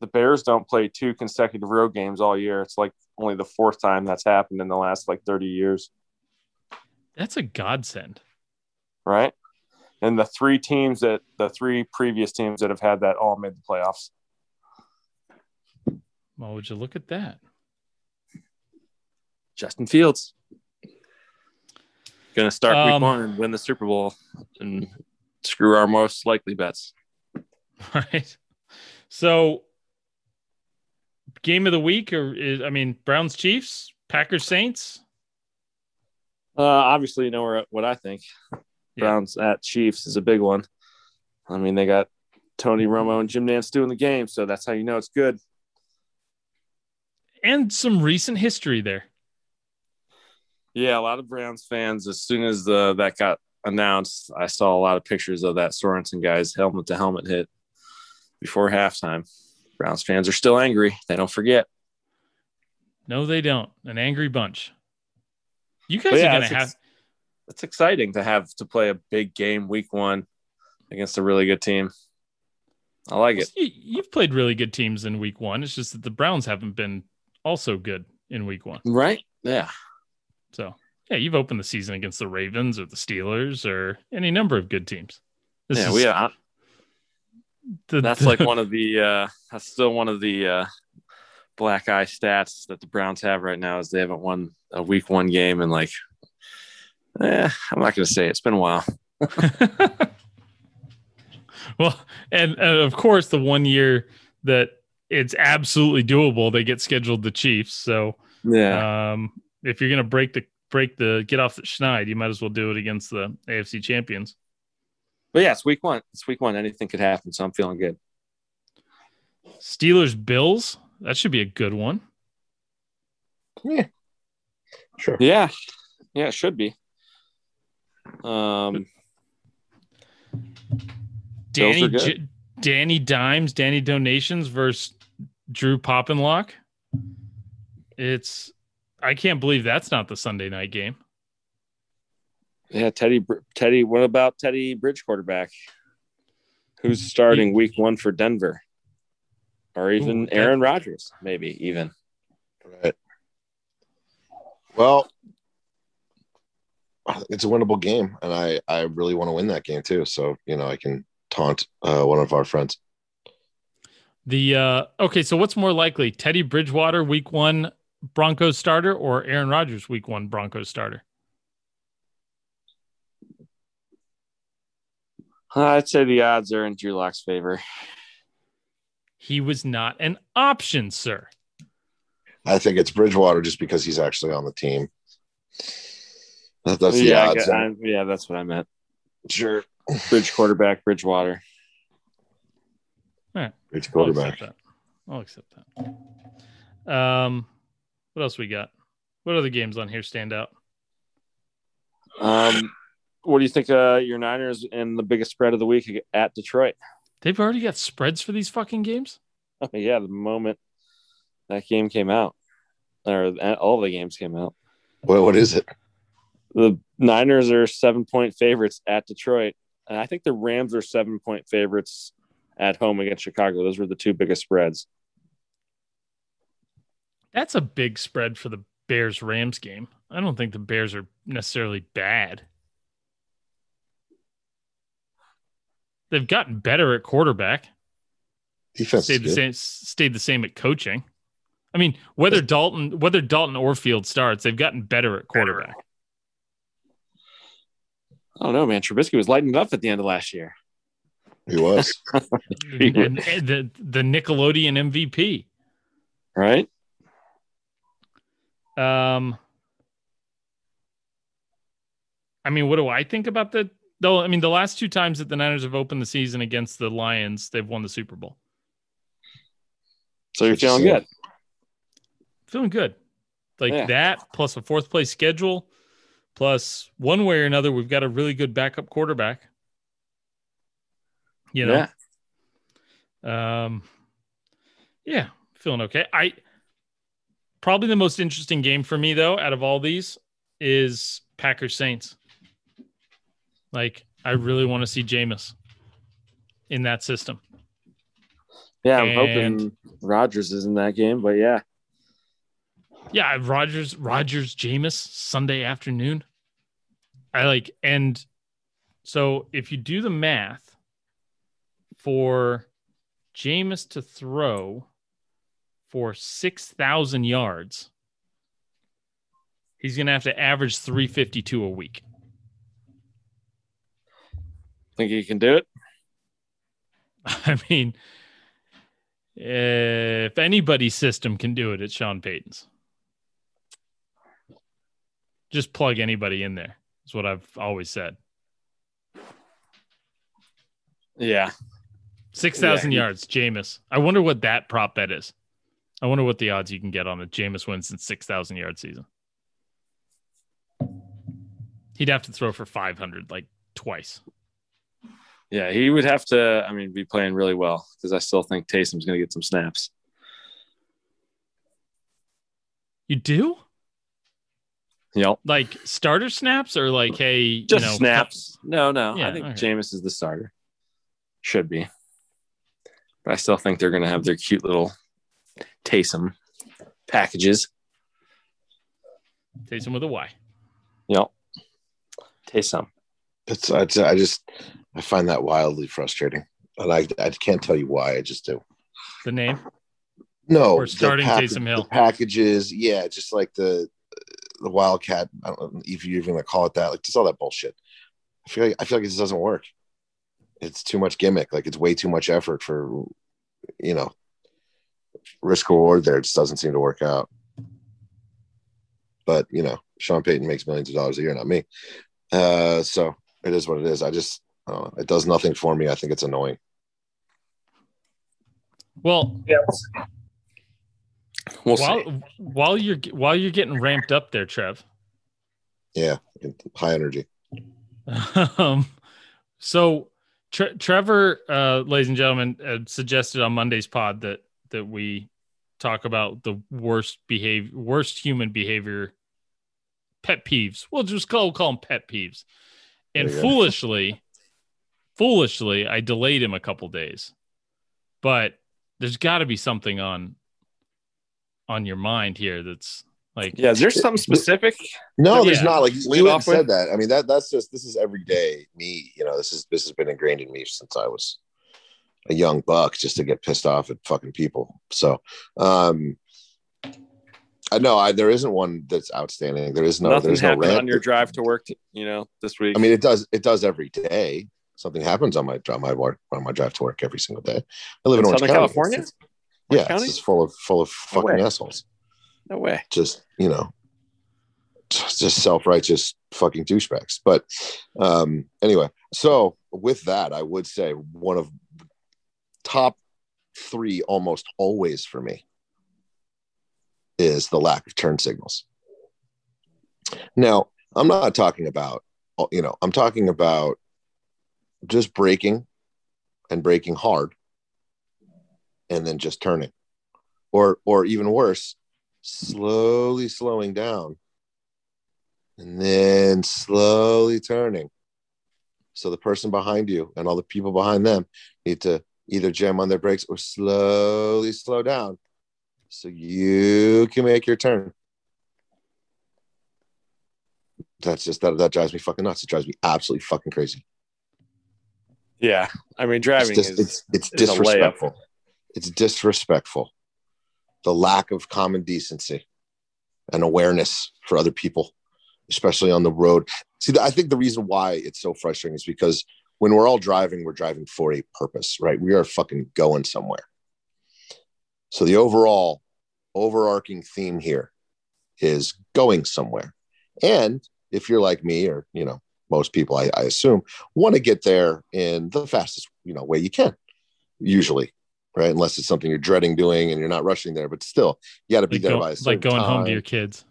the Bears don't play two consecutive road games all year. It's like only the fourth time that's happened in the last like 30 years,
That's a godsend.
right? And the three teams that the three previous teams that have had that all made the playoffs.
Well, would you look at that?
Justin Fields going to start
Um,
week one and win the Super Bowl and screw our most likely bets.
right? So, game of the week, or is, I mean, Browns Chiefs, Packers Saints.
Uh, obviously, you know where, what I think.
Yeah.
Browns at Chiefs is a big one. I mean, they got Tony Romo and Jim Nantz doing the game, so that's how you know it's good.
and some recent history there.
Yeah, a lot of Browns fans. As soon as the that got announced, I saw a lot of pictures of that Sorensen guy's helmet to helmet hit before halftime. Browns fans are still angry. They don't forget.
No, they don't. An angry bunch. You guys
But
are gonna have.
ex- it's exciting to have to play a big game week one against a really good team. I like it.
You, you've played really good teams in week one. It's just that the Browns haven't been also good in week one.
Right? Yeah.
So yeah, you've opened the season against the Ravens or the Steelers or any number of good teams. This
yeah,
is
we are.
The-
That's like one of the uh that's still one of the uh black eye stats that the Browns have right now is they haven't won a week one game and like eh, I'm not gonna say it. it's been a while.
well, and, and of course, the one year that it's absolutely doable, they get scheduled the Chiefs. So
Yeah.
um, if you're gonna break the break the get off the schneid, you might as well do it against the AFC champions.
But yeah, it's week one. It's week one. Anything could happen, so I'm feeling good.
Steelers Bills, that should be a good one. Yeah.
Sure.
Yeah. Yeah, it should be. Um
Danny. J- Danny Dimes, Danny Donations versus Drew Poppenlock. It's I can't believe that's not the Sunday night game.
Yeah, Teddy Teddy, what about Teddy Bridge quarterback? Who's starting week one for Denver? Or even
Ooh,
Aaron Rodgers, maybe even.
Right. Well, it's a winnable game, and I I really want to win that game too. So you know I can taunt uh, one of our friends.
The uh okay, so what's more likely? Teddy Bridgewater week 1 Broncos starter or Aaron Rodgers week 1 Broncos starter?
I'd say the odds are in Drew Lock's favor.
He was not an option, sir.
I think it's Bridgewater just because he's actually on the team. That, that's the
yeah, I
odds.
get- I- yeah, that's what I meant.
sure,
Bridge quarterback, Bridgewater. All right.
Bridge
I'll
quarterback.
accept that. I'll accept that. Um what else we got? What other games on here stand out?
Um, what do you think? Uh, your Niners and the biggest spread of the week at Detroit.
They've already got spreads for these fucking games?
yeah, the moment that game came out, or all the games came out.
What what is it?
The Niners are seven point favorites at Detroit. And I think the Rams are seven point favorites at home against Chicago. Those were the two biggest spreads.
That's a big spread for the Bears Rams game. I don't think the Bears are necessarily bad. They've gotten better at quarterback.
Defense
Stayed the
good.
same. Stayed the same at coaching. I mean, whether Dalton, whether Dalton or Field starts, they've gotten better at quarterback.
I don't know, man. Trubisky was lighting it up at the end of last year.
He was.
and, and the the Nickelodeon MVP.
Right?
Um, I mean, what do I think about the? Though, I mean, the last two times that the Niners have opened the season against the Lions, they've won the Super Bowl.
So you're feeling good.
Feeling good, like
Yeah.
that plus a fourth place schedule, plus one way or another, we've got a really good backup quarterback. You know,
Yeah.
Um, yeah, feeling okay. I probably the most interesting game for me though, out of all these, is Packers Saints. Like, I really want to see Jameis in that system.
Yeah, I'm
And-
hoping Rodgers is in that game, but yeah.
Yeah, Rodgers, Rodgers, Jameis Sunday afternoon. I like, and so if you do the math for Jameis to throw for six thousand yards, he's gonna have to average three fifty two a week.
Think he can do it?
I mean, if anybody's system can do it, it's Sean Payton's. Just plug anybody in there. Is what I've always said.
Yeah.
Six thousand
Yeah.
yards, Jameis. I wonder what that prop bet is. I wonder what the odds you can get on a Jameis Winston six thousand yard season. He'd have to throw for five hundred like twice.
Yeah, he would have to, I mean, be playing really well because I still think Taysom's going to get some snaps.
You do
Yep.
like starter snaps or like hey,
Just
you know,
snaps. No, no.
Yeah,
I think
okay.
Jameis is the starter. Should be. But I still think they're going to have their cute little Taysom packages.
Taysom with a Y.
Yep. Taysom.
It's, I, I just I find that wildly frustrating, and I I can't tell you why. I just do.
The name.
No, the
starting
pack-
Taysom Hill.
the packages, yeah, just like the the Wildcat. I don't know if you're even gonna call it that. Like just all that bullshit. I feel like I feel like it just doesn't work. It's too much gimmick. Like it's way too much effort for, you know, risk reward. There, it just doesn't seem to work out. But you know, Sean Payton makes millions of dollars a year, not me. Uh, so it is what it is. I just uh, it does nothing for me. I think it's annoying.
Well,
Yeah. We'll
while
see.
while you're while you're getting ramped up there, Trev.
Yeah, high energy.
um, so Tre- Trevor, uh, ladies and gentlemen, uh, suggested on Monday's pod that that we talk about the worst behavior, worst human behavior, pet peeves. We'll just call call them pet peeves. And
There you go.
foolishly, foolishly, I delayed him a couple days, but there's got to be something on on your mind here that's like
Yeah, is there something specific?
No, there's
Yeah.
not. Like
Lead
you
off
said
with-
that. I mean, that that's just this is everyday me. You know, this is this has been ingrained in me since I was a young buck, just to get pissed off at fucking people. So, um, I know I there isn't one that's outstanding. There is no.
Nothing
there's no
happened
rant.
on your drive to work, you know, this week.
I mean, it does. It does every day. Something happens on my on my work on my drive to work every single day. I live in,
In
Orange
Southern
County.
California?
It's- yeah,
County?
it's full of full of
No
fucking
way.
assholes.
no way.
just you know just just self-righteous fucking douchebags but um anyway so with that i would say one of top three almost always for me is the lack of turn signals now i'm not talking about you know i'm talking about just breaking and breaking hard and then just turning or or even worse slowly slowing down and then slowly turning. So the person behind you and all the people behind them need to either jam on their brakes or slowly slow down so you can make your turn. That's just that that drives me fucking nuts. It drives me absolutely fucking crazy.
Yeah, I mean
It's
driving
just,
is
it's it's
is
disrespectful. It's disrespectful. The lack of common decency and awareness for other people, especially on the road. See, I think the reason why it's so frustrating is because when we're all driving, we're driving for a purpose, right? We are fucking going somewhere. So the overall overarching theme here is going somewhere. And if you're like me, or you know, most people, I, I assume, want to get there in the fastest you know way you can, usually, right? Unless it's something you're dreading doing and you're not rushing there, but still, you got to be
Like,
there
go-
by a
like going home to your kids.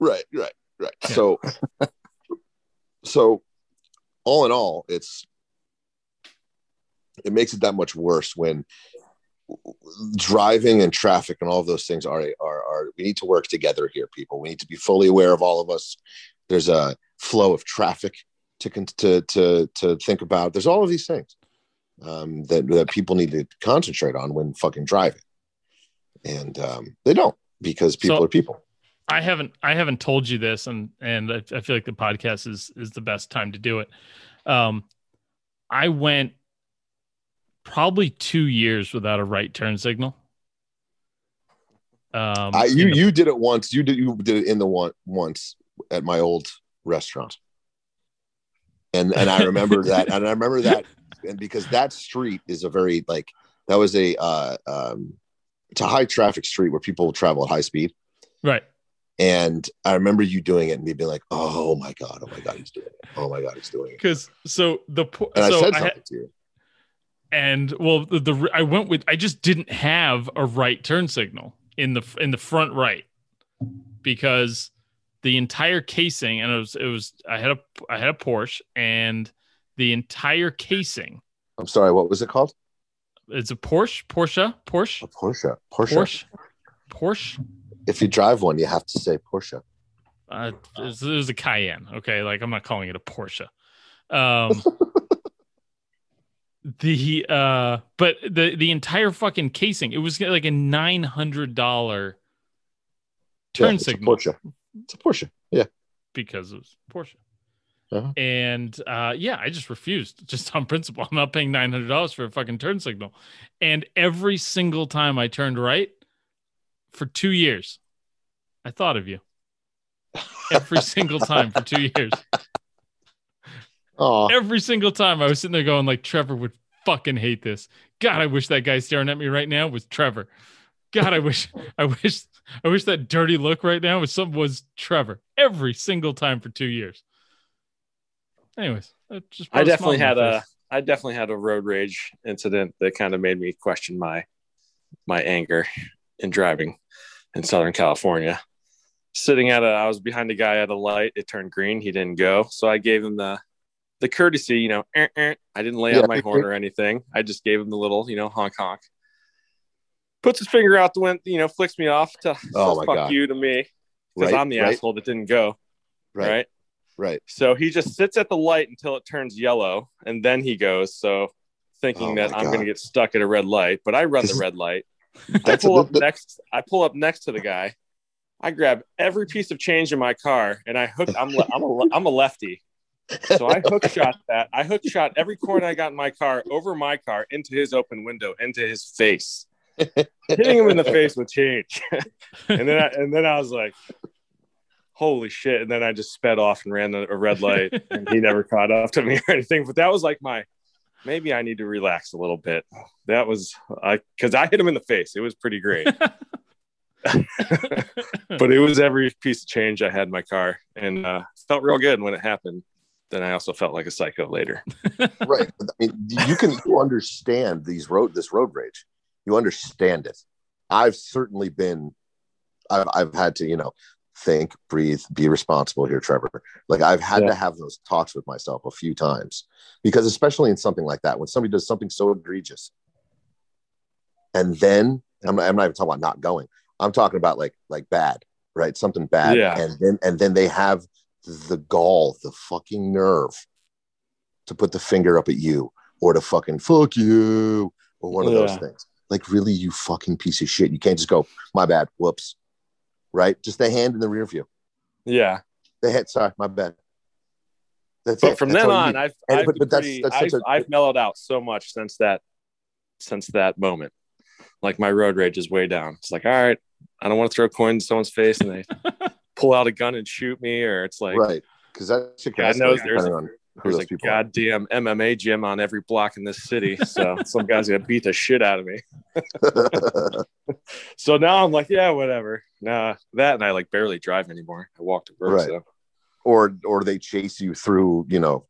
Right, right, right.
Yeah.
So, so all in all, it's it makes it that much worse when driving and traffic and all of those things are are are we need to work together here people we need to be fully aware of all of us there's a flow of traffic to to to to think about there's all of these things um, that that people need to concentrate on when fucking driving and um, they don't because people
So-
are people
I haven't I haven't told you this, and and I, I feel like the podcast is is the best time to do it. Um, I went probably two years without a right turn signal. Um,
I, you
the-
you did it once. You did you did it in the one once at my old restaurant, and and I remember that, and I remember that, and because that street is a very like that was a uh, um, it's a high traffic street where people travel at high speed,
right.
and I remember you doing it and me being like, oh my god, oh my god, he's doing it, oh my god, he's doing it,
Because so the po-
and
so
I said
I
something
had,
to you.
and well the, the I went with I just didn't have a right turn signal in the in the front right because the entire casing and it was it was I had a I had a Porsche and the entire casing
I'm sorry, what was it called?
it's a Porsche Porsche
A
Porsche
Porsche. Porsche.
Porsche Porsche
If you drive one, you have to say Porsche.
uh, it was, it was a Cayenne okay like I'm not calling it a Porsche um the uh but the the entire fucking casing it was like a nine hundred dollar turn
Yeah,
signal
Porsche. It's a Porsche. Yeah.
because it was Porsche.
Uh-huh.
And uh, yeah, I just refused, just on principle. I'm not paying nine hundred dollars for a fucking turn signal. And every single time I turned right, for two years, I thought of you. Every single time for two years.
Oh,
Every single time I was sitting there going like Trevor would fucking hate this. God, I wish that guy staring at me right now was Trevor. God, I wish I wish I wish that dirty look right now was some was Trevor. Every single time for two years. Anyways, that just
I
brought a
definitely had
to my
a
face.
I definitely had a road rage incident that kind of made me question my my anger in driving in Southern California. Sitting at a I was behind a guy at a light, it turned green, he didn't go. So I gave him the the courtesy, you know, "Eh, eh." I didn't lay
Yeah.
on my horn or anything. I just gave him the little, you know, honk honk. Puts his finger out the window, you know, flicks me off to
Oh
says, fuck
God.
you to me because
right,
I'm the
right,
asshole that didn't go.
right,
right?
right.
So he just sits at the light until it turns yellow, and then he goes. So thinking
Oh
that I'm going to get stuck at a red light, but I run the red light. I pull up next. I pull up next to the guy. I grab every piece of change in my car, and I hook. I'm le- I'm a I'm a lefty, so I hook shot that. I hook shot every coin I got in my car over my car into his open window, into his face, hitting him in the face with change. and then I, and then I was like, "Holy shit!" And then I just sped off and ran a red light, and he never caught up to me or anything. But that was like my maybe I need to relax a little bit. That was I because I hit him in the face. It was pretty great, but it was every piece of change I had in my car, and uh, felt real good when it happened. Then I also felt like a psycho later.
right. I mean, you can you understand these road this road rage. You understand it. I've certainly been. I've I've had to you know think, breathe, be responsible here, Trevor. Like I've had
Yeah.
to have those talks with myself a few times because especially in something like that, when somebody does something so egregious, and then I'm not, I'm not even talking about not going. I'm talking about like like bad, right? Something bad,
Yeah.
and then and then they have the gall, the fucking nerve to put the finger up at you or to fucking fuck you or one of those things. Like, really, you fucking piece of shit. You can't just go, my bad, whoops. Right? Just the hand in the rear view.
Yeah.
The head, sorry, my bad. That's
But
it.
from
That's
then on. I've,
And-
I've,
but- but that's-
pretty-
that's
I've,
a-
I've mellowed out so much since that since that moment. Like my road rage is way down. It's like, all right, I don't want to throw a coin in someone's face and they pull out a gun and shoot me, or it's like
right. Because that shit can
God
escalate
knows there's
depending
a,
on who
there's a
people are.
goddamn MMA gym on every block in this city. So some guy's gonna beat the shit out of me. So now I'm like, yeah, whatever. Nah, that and I like barely drive anymore. I walk to work.
Right.
So
or or they chase you through you know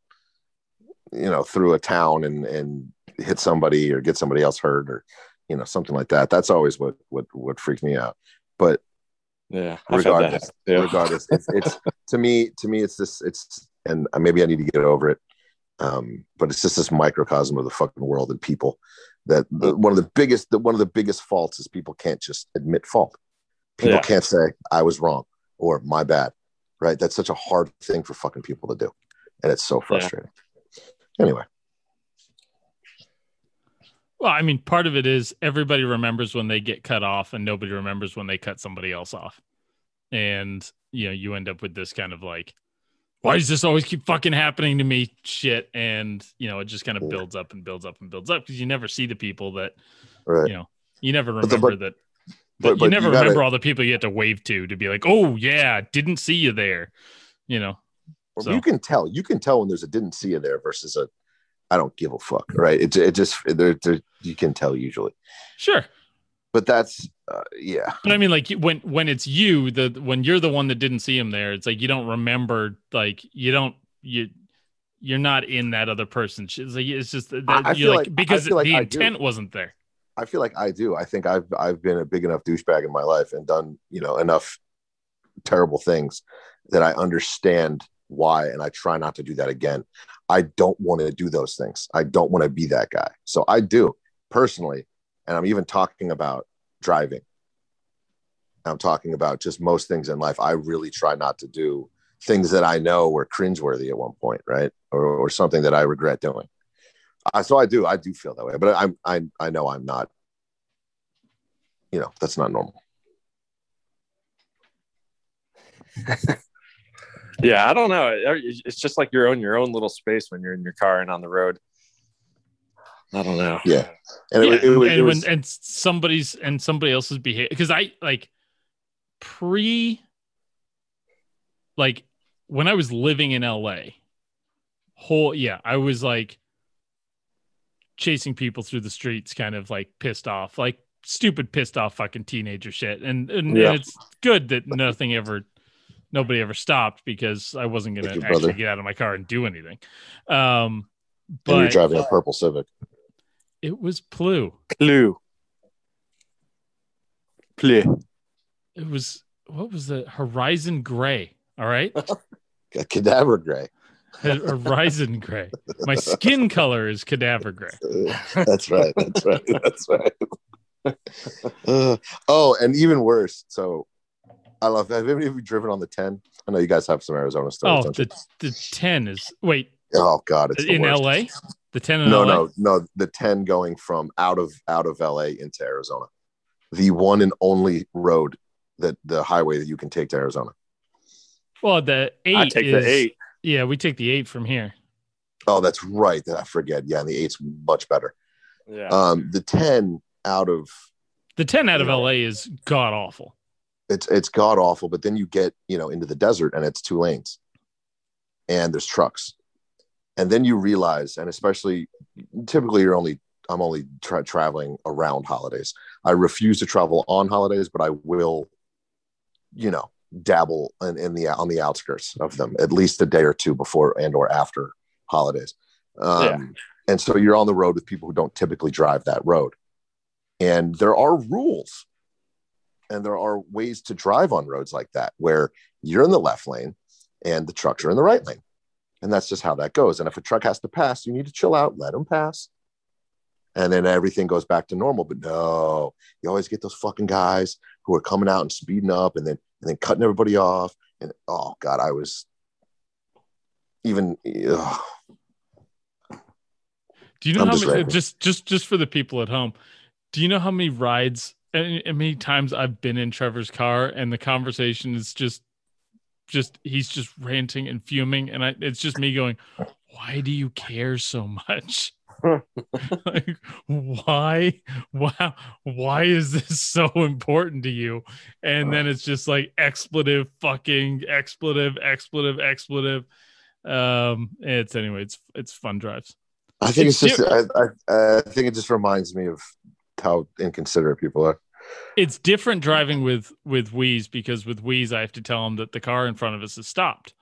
you know through a town and and hit somebody or get somebody else hurt or you know something like that that's always what what what freaks me out but
yeah, I've had that
regardless regardless it's, it's to me to me it's this it's and maybe i need to get over it. Um but it's just this microcosm of the fucking world and people that the, one of the biggest the, one of the biggest faults is people can't just admit fault. People
Yeah.
can't say i was wrong or my bad right? That's such a hard thing for fucking people to do. And it's so frustrating. Anyway.
Well, I mean, part of it is everybody remembers when they get cut off, and nobody remembers when they cut somebody else off. And you know, you end up with this kind of like, why does this always keep fucking happening to me? Shit, and you know, it just kind of builds up and builds up and builds up because you never see the people that
right
you know, you never
But the-
remember
but-
that.
but-
that
but
you never
you gotta-
remember all the people you had to wave to to be like, oh yeah, didn't see you there. You know, So-
you can tell you can tell when there's a didn't see you there versus a i don't give a fuck right it, it just there there you can tell usually
sure.
But that's uh, yeah
But I mean, like when when it's you, the when you're the one that didn't see him there, it's like you don't remember, like you don't you you're not in that other person's. It's like it's just that
I- I
you're
feel
like,
like-
because
like
the
do.
intent wasn't there.
I feel like I do. I think I've I've been a big enough douchebag in my life and done you know enough terrible things that I understand why, and I try not to do that again. I don't want to do those things. I don't want to be that guy. So I do personally, and I'm even talking about driving. I'm talking about just most things in life. I really try not to do things that I know were cringeworthy at one point, right, or, or something that I regret doing. Uh, so I do, I do feel that way, but I'm, I, I know I'm not. You know, that's not normal.
Yeah, I don't know. It's just like you're in your own little space when you're in your car and on the road. I don't know.
Yeah, and
yeah,
it, it, was-
and
it was,
when and somebody's and somebody else's behavior because I like pre like when I was living in LA, whole yeah, I was like chasing people through the streets, kind of like pissed off, like stupid pissed off fucking teenager shit. And and,
Yeah.
and it's good that nothing ever nobody ever stopped because I wasn't gonna actually
brother.
get out of my car and do anything. Um
and you're driving a purple Civic.
It was Plu.
Clue. Clue.
It was what was the Horizon Gray? All right,
A cadaver gray.
Horizon Gray. My skin color is cadaver gray.
That's right. That's right. That's right. Uh, oh, and even worse. So, I love. Have any of you driven on the ten? I know you guys have some Arizona stories.
Oh, the the ten is wait
oh God, it's
in. L.A. The ten in
No,
LA?
no, no. The ten going from out of out of LA into Arizona, the one and only road that the highway that you can take to Arizona.
Well, the eight.
I take
is,
the eight.
Yeah, we take the eight from here.
Oh, that's right. That I forget. Yeah, and the eight's much better.
Yeah.
Um, the ten out of
The ten out of
Yeah.
L.A. is god awful.
it's it's god awful. But then you get you know into the desert and it's two lanes, and there's trucks, and then you realize, and especially typically you're only I'm only tra- traveling around holidays. I refuse to travel on holidays, but I will, you know, dabble in, in the on the outskirts of them at least a day or two before and or after holidays. Um,
Yeah.
And so you're on the road with people who don't typically drive that road, and there are rules, and there are ways to drive on roads like that where you're in the left lane and the trucks are in the right lane, and that's just how that goes. And if a truck has to pass, you need to chill out, let them pass, and then everything goes back to normal. But no, you always get those fucking guys who are coming out and speeding up and then and then cutting everybody off. And oh god, I was even ugh.
Do you know
I'm
how
just
many just just just for the people at home? Do you know how many rides and, and many times I've been in Trevor's car and the conversation is just just he's just ranting and fuming. And I it's just me going, "Why do you care so much?" like why wow why is this so important to you? And then it's just like expletive fucking expletive expletive expletive. Um it's anyway it's it's fun drives.
I think
It's
just I, I, I think it just reminds me of how inconsiderate people are.
It's different driving with with Wheeze because with Wheeze I have to tell him that the car in front of us has stopped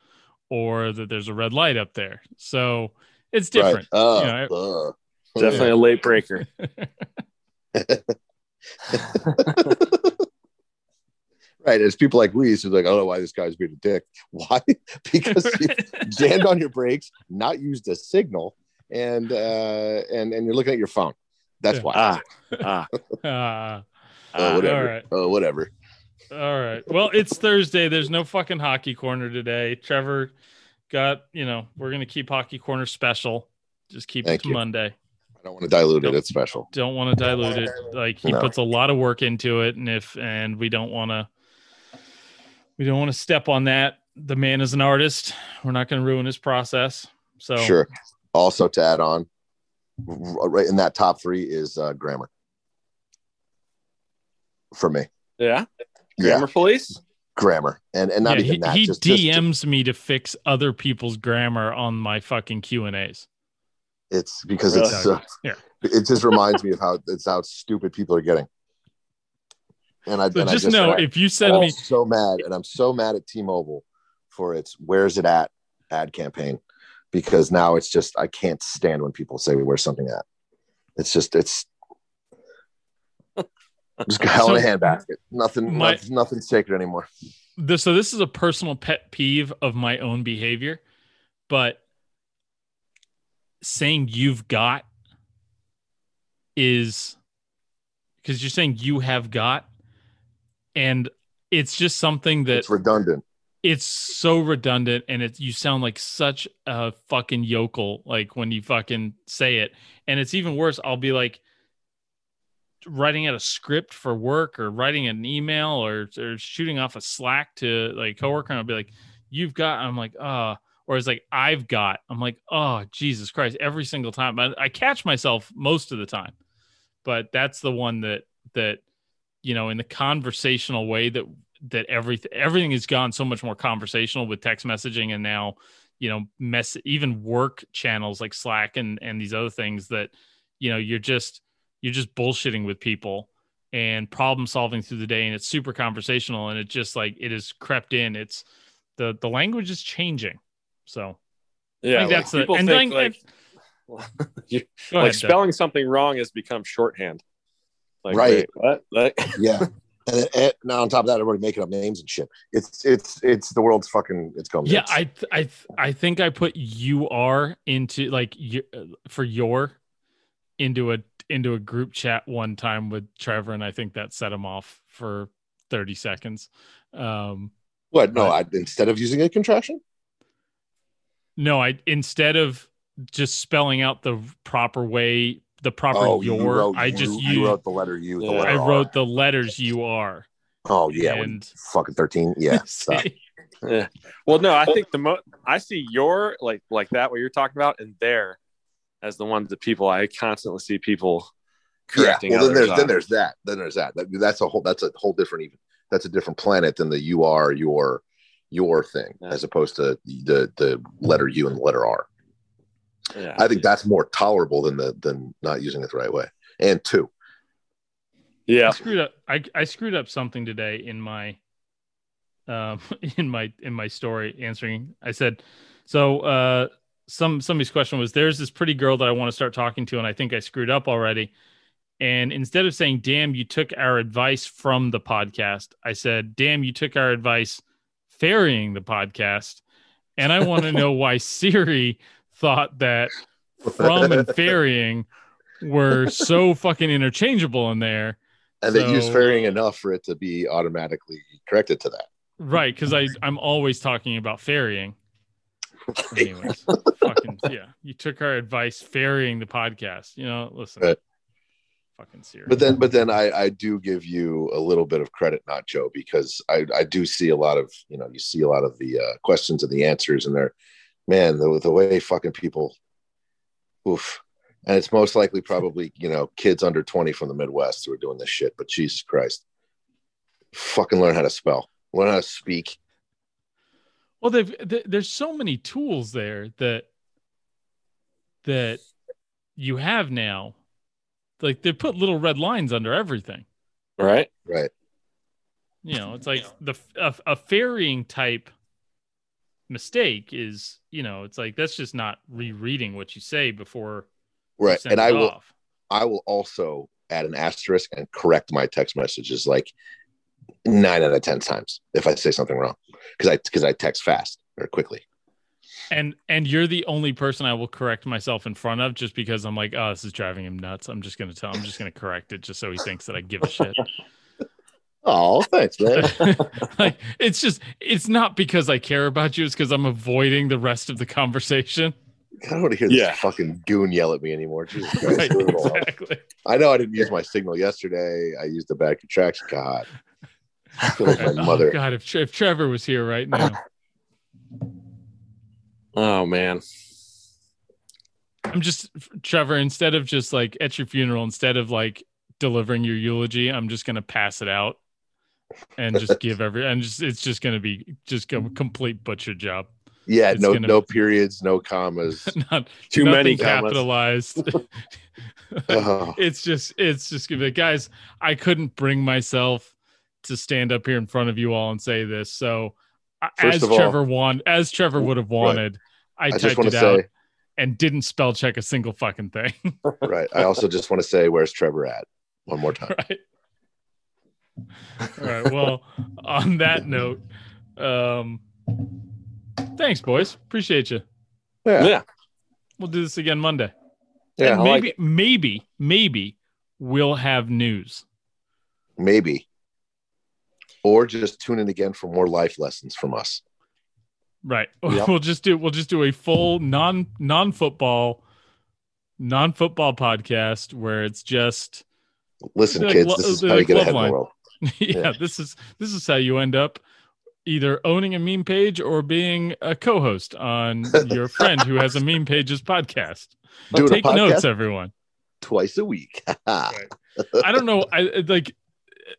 or that there's a red light up there. So it's different.
Right. Oh,
You know,
ugh.
Definitely a late breaker.
right. It's people like Reese who's like, I don't know why this guy's being a dick. Why? because you jammed on your brakes, not used a signal, and uh and and you're looking at your phone. That's
Yeah.
why.
Ah, ah,
Ah,
oh, whatever.
all right.
Oh, whatever.
all right. Well, it's Thursday. There's no fucking hockey corner today. Trevor got, you know, we're gonna keep hockey corner special. Just keep
Thank
it to
you.
Monday.
I don't want to dilute it. It's special.
Don't want to dilute it. Like he
No.
puts a lot of work into it, and if and we don't want to, we don't want to step on that. The man is an artist. We're not going to ruin his process. So
Sure. Also, to add on, right in that top three is uh, grammar for me.
yeah.
Yeah,
Grammar police.
grammar, and and not
Yeah,
even
he,
that.
he
just, just-
DMs me to fix other people's grammar on my fucking Q and A's.
it's because
Really?
it's uh,
Yeah.
it just reminds me of how it's how stupid people are getting. And I,
So
and I
just know
I-
if you send
I'm
me,
so mad, and I'm so mad at T-Mobile for its "Where's it at" ad campaign because now it's just I can't stand when people say "Where's something at." It's just it's just hell in a
So,
handbasket. Nothing,
my-
nothing, nothing sacred anymore.
this, so this is a personal pet peeve of my own behavior, but saying you've got is because you're saying you have got, and it's just something that
It's redundant.
it's so redundant and it's you sound like such a fucking yokel like when you fucking say it and it's even worse i'll be like writing out a script for work or writing an email or, or shooting off a slack to like coworker and i'll be like you've got i'm like uh or it's like i've got i'm like oh jesus christ every single time I, I catch myself most of the time but that's the one that that you know in the conversational way that that everything everything has gone so much more conversational with text messaging and now you know mess even work channels like slack and and these other things that you know you're just you're just bullshitting with people and problem solving through the day and it's super conversational and it just like it has crept in it's the the language is changing so
Yeah,
I think
like,
that's the
people
and
think
then-
like, you, like
ahead, Doug.
spelling something wrong has become shorthand. Like,
Right.
wait, what? Like,
Yeah. And, then- and now on top of that, everybody making up names and shit. It's it's it's the world's fucking. It's going.
Yeah,
nuts.
I th- I th- I think I put you are into like you, for your into a into a group chat one time with Trevor, and I think that set him off for thirty seconds. Um,
what? No,
Right.
I, instead of using a contraction.
no, I instead of just spelling out the proper way, the proper
Oh, you
your,
wrote-
I just
you,
used
wrote the letter U. The letter
I
R.
wrote the letters you are.
Oh yeah,
and-
fucking thirteen. Yeah.
yeah. Well, no, I think the mo I see your like like that what you're talking about and there as the ones that people I constantly see people
yeah.
correcting.
Well, then there's
on.
then there's that. Then there's that. that. That's a whole. That's a whole different even. That's a different planet than the you are your your thing,
Yeah.
as opposed to the the letter U and the letter R.
Yeah.
I think that's more tolerable than the than not using it the right way. And two,
yeah.
I screwed up. I, I screwed up something today in my um in my in my story answering. I said so uh some somebody's question was there's this pretty girl that I want to start talking to and I think I screwed up already. And instead of saying damn you took our advice from the podcast, I said damn you took our advice ferrying the podcast. And I want to know why Siri thought that from and ferrying were so fucking interchangeable in there.
and they use ferrying enough for it to be automatically corrected to that.
Right, because I I'm always talking about ferrying. Anyways, fucking yeah, you took our advice, ferrying the podcast. You know, listen,
Right.
fucking serious.
But then, but then I, I do give you a little bit of credit, not Joe, because I, I do see a lot of, you know, you see a lot of the uh, questions and the answers, and they're, man, the, the way fucking people, oof. And it's most likely probably, you know, kids under 20 from the Midwest who are doing this shit. But Jesus Christ, fucking learn how to spell, learn how to speak.
Well, they've th- there's so many tools there that that you have now. Like they put little red lines under everything.
Right?
Right.
You know, it's like the a, a ferrying type mistake is, you know, it's like that's just not rereading what you say before you
Right.
send
And
it
I will,
off.
I will also add an asterisk and correct my text messages like nine out of 10 times if I say something wrong because I, because I text fast or quickly.
And and you're the only person I will correct myself in front of just because I'm like, oh, this is driving him nuts. I'm just gonna tell I'm just gonna correct it just so he thinks that I give a shit.
Oh, thanks, man.
like it's just it's not because I care about you, it's because I'm avoiding the rest of the conversation.
I don't want to hear this
Yeah.
fucking goon yell at me anymore. Jesus Christ.
Right,
leave it alone.
exactly.
I know I didn't use my signal yesterday. I used the bad contraction. God. I feel like my
Oh,
mother.
God, if, if Trevor was here right now,
Oh man.
I'm just Trevor. Instead of just like at your funeral, instead of like delivering your eulogy, I'm just gonna pass it out and just give every and just it's just gonna be just a complete butcher job.
Yeah,
It's
no
gonna-
no periods, no commas.
Not
Too many
capitalized.
Oh,
it's just it's just gonna be guys i couldn't bring myself to stand up here in front of you all and say this so
First
as
of all-
trevor want as trevor would have wanted i,
I
typed
want
it
to
out
say,
and didn't spell check a single fucking thing
right. I also just want to say, where's Trevor at? One more time.
right all right well on that note um thanks boys appreciate you
Yeah.
Yeah.
we'll do this again monday
Yeah.
and
I like
maybe maybe maybe we'll have news
Maybe. Or just tune in again for more life lessons from us.
Right.
Yep.
We'll just do we'll just do a full non non football non football podcast where it's just
Listen,
Like
kids,
lo-
this is
like
how you get ahead in the world.
yeah,
Yeah.
this is this is how you end up either owning a meme page or being a co-host on your friend who has a meme pages podcast.
Doing
Take
podcast
notes, everyone.
twice a week.
I don't know. I like.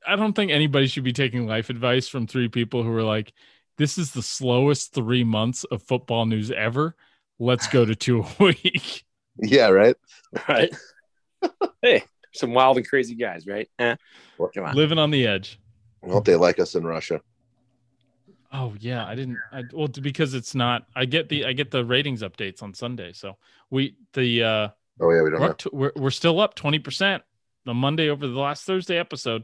I don't think anybody should be taking life advice from three people who are like, "This is the slowest three months of football news ever. Let's go to two a week."
yeah, right.
right. hey, some wild and crazy guys, right? Eh, come on.
Living on the edge.
Well, they like us in Russia.
Oh yeah, I didn't. I, well, because it's not. I get the I get the ratings updates on Sunday. So we the uh
Oh yeah, we don't
we're,
know.
up to, we're we're still up twenty percent the Monday over the last Thursday episode.